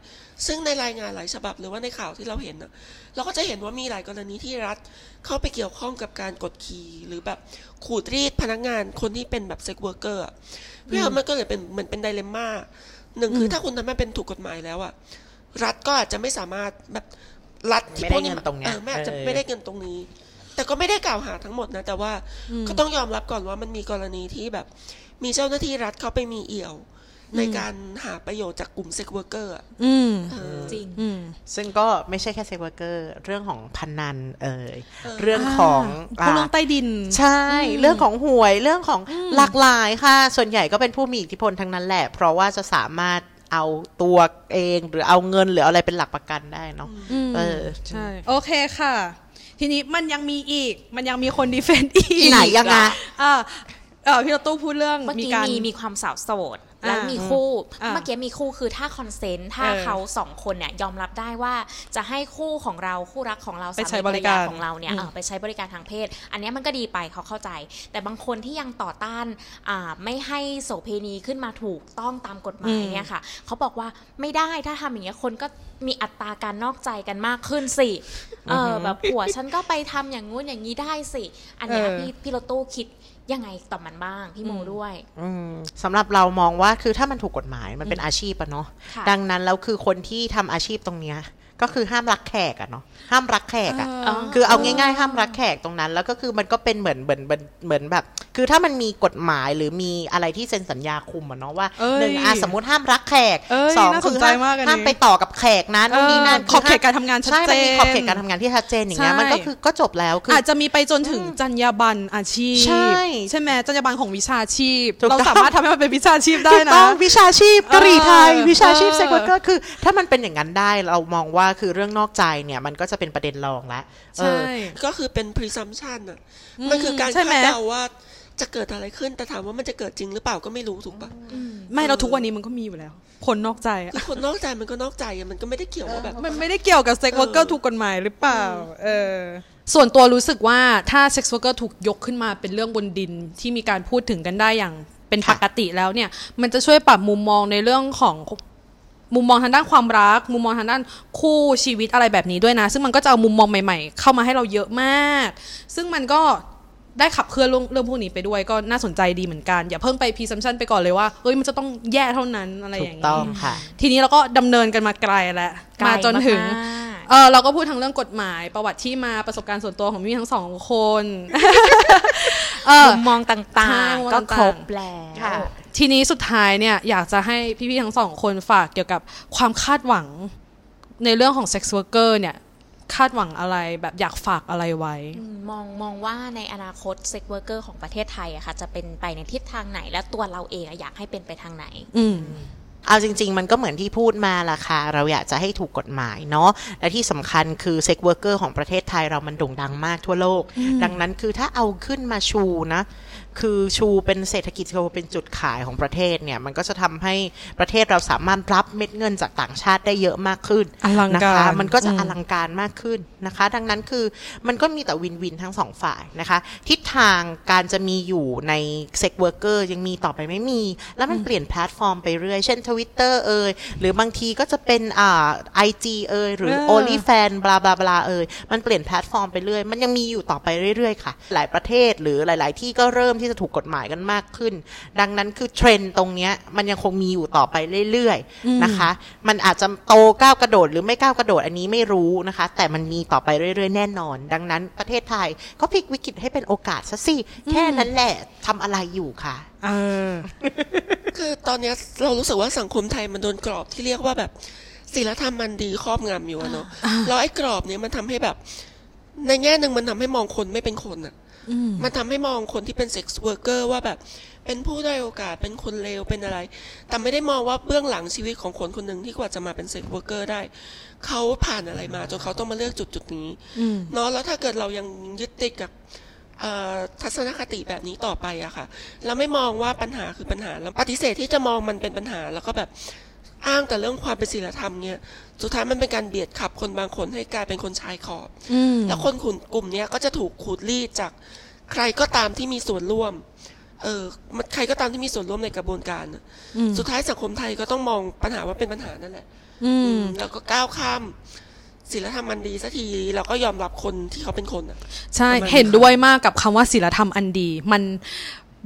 ซึ่งในรายงานหลายฉบับหรือว่าในข่าวที่เราเห็นนะเราก็จะเห็นว่ามีหลายกรณีที่รัฐเข้าไปเกี่ยวข้องกับการกดขี่หรือแบบขูดรีดพนักงานคนที่เป็นแบบ sex worker เพื่อมันก็เลยเป็นเหมือนเป็น dilemma หนึ่งคือถ้าคุณทำให้เป็นถูกกฎหมายแล้วอะรัฐก็อาจจะไม่สามารถแบบรัฐที่ไม่ได้พวกนี้เงินตรงเนี้ยเออไม่อาจจะเออไม่ได้เงินตรงนี้ แต่ก็ไม่ได้กล่าวหาทั้งหมดนะ แต่ว่าก็ต้องยอมรับก่อนว่ามันมีกรณีที่แบบ มีเจ้าหน้าที่รัฐเขาไปมีเอี่ยว ในการหาประโยชน์จากกลุ่ม sex worker อืมจริงอืมซึ่งก็ไม่ใช่แค่ sex workerเรื่องของพนันเอ่ยเออเรื่องของพวกเรื่องใต้ดิน ใช่ เรื่องของหวยเรื่องของหลากหลายค่ะ ส่วนใหญ่ก็เป็นผู้มีอิทธิพลทั้งนั้นแหละ เพราะว่าจะสามารถเอาตัวเองหรือเอาเงินหรือเอาอะไรเป็นหลักประกันได้เนาะอืมเออใช่โอเคค่ะ ทีนี้มันยังมีอีก มันยังมีคน defend อีกไหนยังไงอ่าเออพี่รถตู้พูดเรื่องเมื่อกี้การมีมีความสาวโสดอ่า แล้วมีคู่อ่าเมื่อกี้มีคู่คือถ้า consent ถ้าเออเขาสองคนเนี่ยยอมรับได้ว่าจะให้คู่ของเราคู่รักของเราไปใช้สามีบริการภยของเราเนี่ยอืมเออไปใช้บริการทางเพศ อันเนี้ยมันก็ดีไปเขาเข้าใจ แต่บางคนที่ยังต่อต้านอ่าไม่ให้โสเพณีขึ้นมาถูกต้องตามกฎหมายเนี่ยค่ะเขาบอกว่าไม่ได้ถ้าทำอย่างเงี้ยคนก็มีอัตราการนอกใจกันมากขึ้นสิ เออแบบผัวฉันก็ไปทำอย่างงู้นอย่างนี้ได้สิ อันเนี้ยเออพี่พี่โรตู้คิด ยังไงต่อมันบ้างพี่โมด้วยอืมสำหรับเรามองว่าคือถ้ามันถูกกฎหมายมันเป็นอาชีพอะเนาะค่ะดังนั้นแล้วคือคนที่ทำอาชีพตรงเนี้ย ก็คือห้ามรักแขกอะเนาะห้ามรักแขกอะเออคือเอาง่ายๆ ห้ามรักแขกตรงนั้น แล้วก็คือมันก็เป็นเหมือนเหมือนเหมือนเหมือนแบบ คือถ้ามันมีกฎหมายหรือมีอะไรที่เซ็นสัญญาคุมอะเนาะว่าเอ้ยหนึ่งอะสมมติห้ามรักแขกเอ้ยสองน่าคืสนอใจห้ามมากอันนี้ห้ามไปต่อกับแขกนะนู่นนี่นั่นเออขอบเขตการทำงานชัดใช่มันมีเจนขอบเขตการทำงานที่ชัดเจนอย่างเงี้ยใช่มันก็คือก็จบแล้วคือออาจจะมีไปจนถึงจรรยาบรรณอาชีพใช่ใช่ไหมจรรยาบรรณของวิชาชีพถูกต้องเราสามารถทำให้มันเป็นวิชาชีพได้ถูกนะต้องวิชาชีพกะหรี่ไทยเออวิชาชีพเออ sex worker คือ ถ้ามันเป็นอย่างนั้นได้เรามองว่าคือเรื่องนอกใจเนี่ยมันก็จะเป็นประเด็นรองแล้วเอใช่อก็คือเป็น presumption อะอืมมันคือการใช่ไหมคาดเดาว่าจะเกิดอะไรขึ้นแต่ถามว่ามันจะเกิดจริงหรือเปล่าก็ไม่รู้ถูกปะไม่เราทุกวันนี้มันก็มีอยู่แล้ว คนนอกใจอะคือคนนอกใจมันก็นอกใจอะมันก็ไม่ได้เกี่ยวว่าแบบมันไม่ได้เกี่ยวกับเซ็กเออ worker ถูกกฎหมายหรือเปล่า เออส่วนตัวรู้สึกว่าถ้า sex worker ถูกยกขึ้นมาเป็นเรื่องบนดินที่มีการพูดถึงกันได้อย่างเป็นปกติแล้วเนี่ย มันจะช่วยปรับมุมมองในเรื่องของ มุมมองทางด้านความรัก มุมมองทางด้านคู่ชีวิตอะไรแบบนี้ด้วยนะ ซึ่งมันก็จะเอามุมมองใหม่ ๆ เข้ามาให้เราเยอะมาก ซึ่งมันก็ได้ขับเคลื่อนเรื่องเรื่องพวกนี้ไปด้วยก็น่าสนใจดีเหมือนกัน อย่าเพิ่งไปพีซัมชันไปก่อนเลยว่าเอ้ยมันจะต้องแย่เท่านั้นอะไรอถูย่ากงต้นี้องค่ะ ทีนี้เราก็ดำเนินกันมาไกลแล้วไกลมาจนถึงมากๆ เออเราก็พูดทั้งเรื่องกฎหมายประวัติที่มาประสบการณ์ส่วนตัวของมี่ทั้งสองคนเออมุมมองต่างมุมมองๆ ก็ต่างๆครบแล้วค่ะทีนี้สุดท้ายเนี่ยอยากจะให้พี่ๆทั้งสองคนฝากเกี่ยวกับความคาดหวังในเรื่องของเซ็กซ์ r ว r เกอร์เนี่ยคาดหวังอะไรแบบอยากฝากอะไรไว้อืมมองมองว่าในอนาคต sex worker ของประเทศไทยอะค่ะจะเป็นไปในทิศทางไหน และตัวเราเองอะอยากให้เป็นไปทางไหน อืม เอาจริง ๆ มันก็เหมือนที่พูดมาล่ะค่ะ เราอยากจะให้ถูกกฎหมายเนาะและที่สำคัญคือ sex worker ของประเทศไทยเรามันโด่งดังมากทั่วโลก ดังนั้นคือถ้าเอาขึ้นมาชูนะ คือชูเป็นเศรษฐกิจชูเป็นจุดขายของประเทศเนี่ย มันก็จะทำให้ประเทศเราสามารถรับเม็ดเงินจากต่างชาติได้เยอะมากขึ้นอลังการนะคะ มันก็จะอืมอลังการมากขึ้นนะคะ ดังนั้นคือมันก็มีแต่ win-win ทั้งสองฝ่ายนะคะ ทิศทางการจะมีอยู่ใน sex worker ยังมีต่อไปไม่มี แล้วมันเปลี่ยนแพลตฟอร์มไปเรื่อยเช่น Twitter เอ่ยหรือบางทีก็จะเป็นอ่า IG เอ่ยหรือเออ OnlyFans blah blah blah เอ่ยมันเปลี่ยนแพลตฟอร์มไปเรื่อย มันยังมีอยู่ต่อไปเรื่อยๆค่ะ หลายประเทศหรือหลาย ๆ ที่ก็เริ่มที่จะถูกกฎหมายกันมากขึ้น ดังนั้นคือเทรนด์ตรงเนี้ยมันยังคงมีอยู่ต่อไปเรื่อยๆนะคะ มันอาจจะโตก้าวกระโดดหรือไม่ก้าวกระโดดอันนี้ไม่รู้นะคะ แต่มันมีต่อไปเรื่อยๆ แน่นอน ดังนั้นประเทศไทยก็พลิกวิกฤตให้เป็นโอกาสซะสิแค่นั้นแหละทำอะไรอยู่ค่ะ เออ คือตอนเนี้ยเรารู้สึกว่าสังคมไทยมันโดนกรอบที่เรียกว่าแบบศีลธรรมมันดีครอบงำอยู่อะเนาะแล้วไอ้กรอบเนี้ยมันทำให้แบบ ในแง่หนึ่งมันทำให้มองคนไม่เป็นคนอะมันทำให้มองคนที่เป็น sex worker ว่าแบบ เป็นผู้ด้อยโอกาสเป็นคนเลวเป็นอะไร แต่ไม่ได้มองว่าเบื้องหลังชีวิตของคนคนหนึ่งที่กว่าจะมาเป็น sex worker ได้ เขาผ่านอะไรมาจนเขาต้องมาเลือกจุดจุดๆนี้อืมเนาะแล้วถ้าเกิดเรายังยึดติดกับเอ่อ ทัศนคติแบบนี้ต่อไปอะค่ะเราไม่มองว่าปัญหาคือปัญหาแล้วปฏิเสธที่จะมองมันเป็นปัญหา แล้วก็แบบอ้างแต่เรื่องความเป็นศีลธรรมเนี่ยสุดท้ายมันเป็นการเบียดขับคนบางคนให้กลายเป็นคนชายขอบอืมแล้วคนกลุ่มเนี้ยก็จะถูกขูดรีดจากใครก็ตามที่มีส่วนร่วม เออมันใครก็ตามที่มีส่วนร่วมในกระบวนการน่ะอืมสุดท้ายสังคมไทยก็ต้องมองปัญหาว่าเป็นปัญหานั่นแหละ อืมอืมแล้วก็ก้าวข้าม ศีลธรรมมันดีสักทีเราก็ยอมรับคนที่เขาเป็นคนอะ ใช่ประมาณนี้เห็นด้วยมากกับคำว่าศีลธรรมอันดี มัน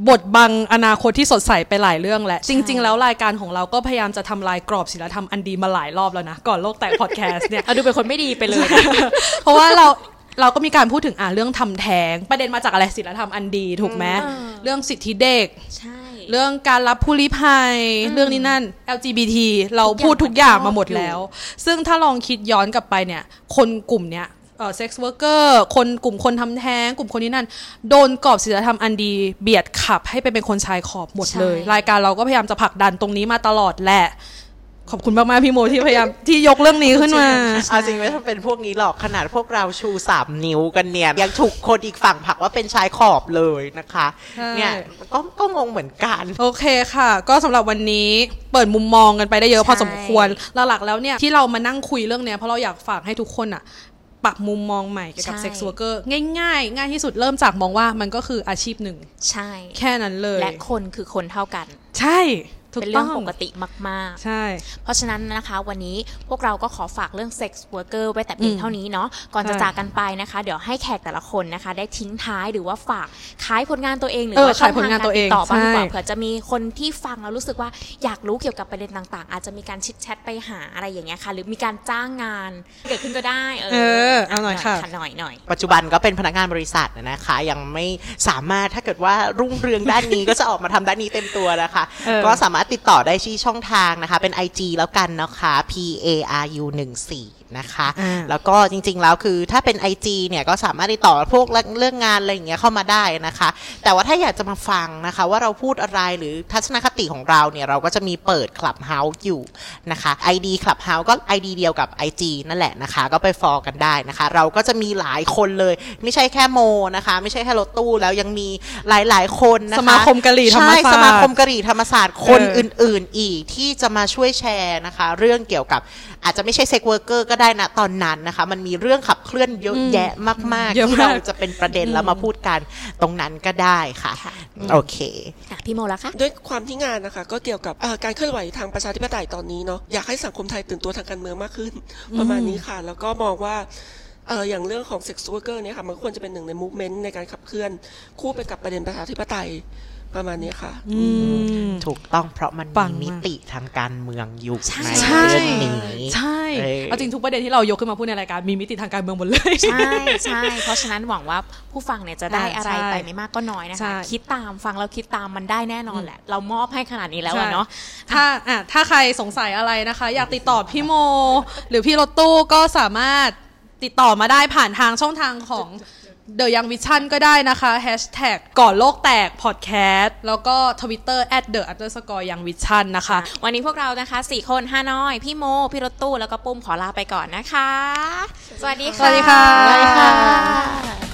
บทบังอนาคตที่สดใสไปหลายเรื่องแหละ จริง ๆ แล้วรายการของเราก็พยายามจะทำลายกรอบศีลธรรมอันดีมาหลายรอบแล้วนะ ก่อนโลกแตกพอดแคสต์เนี่ยเอาดูเป็นคนไม่ดีไปเลย เพราะว่าเราเราก็มีการพูดถึงอ่าเรื่องทำแท้ง ประเด็นมาจากอะไรศีลธรรมอันดีถูกไหมเออเรื่องสิทธิเด็กใช่ เรื่องการรับผู้ลี้ภัย เรื่องนี้นั่น LGBT เราพูดทุกอย่างมาหมดแล้ว ซึ่งถ้าลองคิดย้อนกลับไปเนี่ย คนกลุ่มเนี้ยเอ่อ sex worker คนกลุ่มคนทำแท้ง กลุ่มคนนี้นั่น โดนกรอบศีลธรรมอันดีเบียดขับให้ไปเป็นคนชายขอบหมดเลยใช่รายการเราก็พยายามจะผลักดันตรงนี้มาตลอดแหละ ขอบคุณมากๆพี่โมที่พยายามที่ยกเรื่องนี้ขึ้นมาเอาจริงไม่ต้องเป็นพวกนี้หรอกขนาดพวกเราชูสามนิ้วกันเนี่ย ยังถูกคนอีกฝั่งผลักว่าเป็นชายขอบเลยนะคะใช่เนี่ยก็ก็งงเหมือนกัน โอเคค่ะ ก็สำหรับวันนี้เปิดมุมมองกันไปได้เยอะพอใช่สมควรหลักๆแล้วเนี่ยที่เรามานั่งคุยเรื่องเนี้ยเพราะเราอยากฝากให้ทุกคนอะปรับมุมมองใหม่เกี่ยวกับใช่เซ็กซ์วอร์เกอร์ง่ายๆ ง่ายที่สุดเริ่มจากมองว่ามันก็คืออาชีพหนึ่ง ใช่ แค่นั้นเลย และคนคือคนเท่ากัน ใช่ถูก เป็นต้เรื่อองงปกติมากใช่ๆเพราะฉะนั้นนะคะวันนี้พวกเราก็ขอฝากเรื่อง sex worker ไว้แต่เพียงอืมเท่านี้เนาะก่อนจะใช่จากกันไปนะคะ เดี๋ยวให้แขกแต่ละคนนะคะ ได้ทิ้งท้ายหรือว่าฝากขายผลงานตัวเองหรือเออว่าช่องขายผลงานตัวเองทางการติดต่อบ้างดีกว่าใช่เผื่อจะมีคนที่ฟังแล้วรู้สึกว่าอยากรู้เกี่ยวกับประเด็นต่างๆ อาจจะมีการชิดแชทไปหาอะไรอย่างเงี้ยค่ะ หรือมีการจ้างงานเกิดขึ้นก็ได้ เอเออเอาหน่อยค่ะหน่อยหน่อยปัจจุบันก็เป็นพนักงานบริษัทนะคะ ยังไม่สามารถถ้าเกิดว่ารุ่งเรืองด้านนี้ก็จะออกมาทำด้านนี้เต็มตัวนะคะเออก็สามารถติดต่อได้ที่ช่องทางนะคะ เป็น IG แล้วกันนะคะ P A R U 1 4 นะคะอ่าแล้วก็จริงๆแล้วคือถ้าเป็น IG เนี่ยก็สามารถติดต่อพวกเรื่องงานอะไรอย่างเงี้ยเข้ามาได้นะคะ แต่ว่าถ้าอยากจะมาฟังนะคะ ว่าเราพูดอะไรหรือทัศนคติของเราเนี่ยเราก็จะมีเปิด Clubhouse อยู่นะคะ ID Clubhouse ก็ ID เดียวกับ IG นั่นแหละนะคะ ก็ไปฟอลกันได้นะคะ เราก็จะมีหลายคนเลย ไม่ใช่แค่โมนะคะ ไม่ใช่แค่รถตู้แล้วยังมีหลายๆ คนนะคะสมาคมกะหรี่ธรรมศาสตร์ใช่สมาคมกะหรี่ธรรมศาสตร์คนเอออื่น ๆ อีกที่จะมาช่วยแชร์นะคะ เรื่องเกี่ยวกับอาจจะไม่ใช่ sex worker ก็ได้นะตอนนั้นนะคะ มันมีเรื่องขับเคลื่อนเยอะแยะมากๆเยอะที่มากเราจะเป็นประเด็นแล้วมาพูดกันตรงนั้นก็ได้ค่ะค่ะโอเคอะพี่โมละคะด้วยความที่งานนะคะ ก็เกี่ยวกับเอ่อการเคลื่อนไหวทางประชาธิปไตยตอนนี้เนาะอยากให้สังคมไทยตื่นตัวทางการเมืองมากขึ้น ประมาณนี้ค่ะ แล้วก็มองว่าเอออย่างเรื่องของ sex worker เนี่ยค่ะมันควรจะเป็นหนึ่งใน movement ในการขับเคลื่อน คู่ไปกับประเด็นประชาธิปไตย ประมาณนี้ค่ะ อืม ถูกต้องเพราะมันปัมีงมาก มิติทางการเมืองอยู่ใช่ในใช่ เรื่องนี้ ใช่เออเอาจริงทุกประเด็นที่เรายกขึ้นมาพูดในรายการมีมิติทางการเมืองหมดเลย ใช่ใช่เพราะฉะนั้นหวังว่าผู้ฟังเนี่ยจะได้อ่าอะไรใช่ไปไม่มากก็น้อยนะใช่ คะ คิดตามฟังแล้วคิดตามมันได้แน่นอนแหละ เรามอบให้ขนาดนี้แล้วอะใช่เนาะ ถ้าอะถ้าใครสงสัยอะไรนะคะ อยากติดต่อพี่โม หรือพี่รถตู้ก็สามารถติดต่อมาได้ผ่านทางช่องทางของ The Young Vision ก็ได้นะคะ Hashtag ก่อนโลกแตก Podcast แล้วก็ Twitter at the underscore young vision นะคะ วันนี้พวกเรานะคะสี่คนห้าน้อย พี่โม พี่รถตู้ แล้วก็ปุ้มขอลาไปก่อนนะคะ สวัสดีสค่ะวัสดีค่ะ สวัสดีค่ะ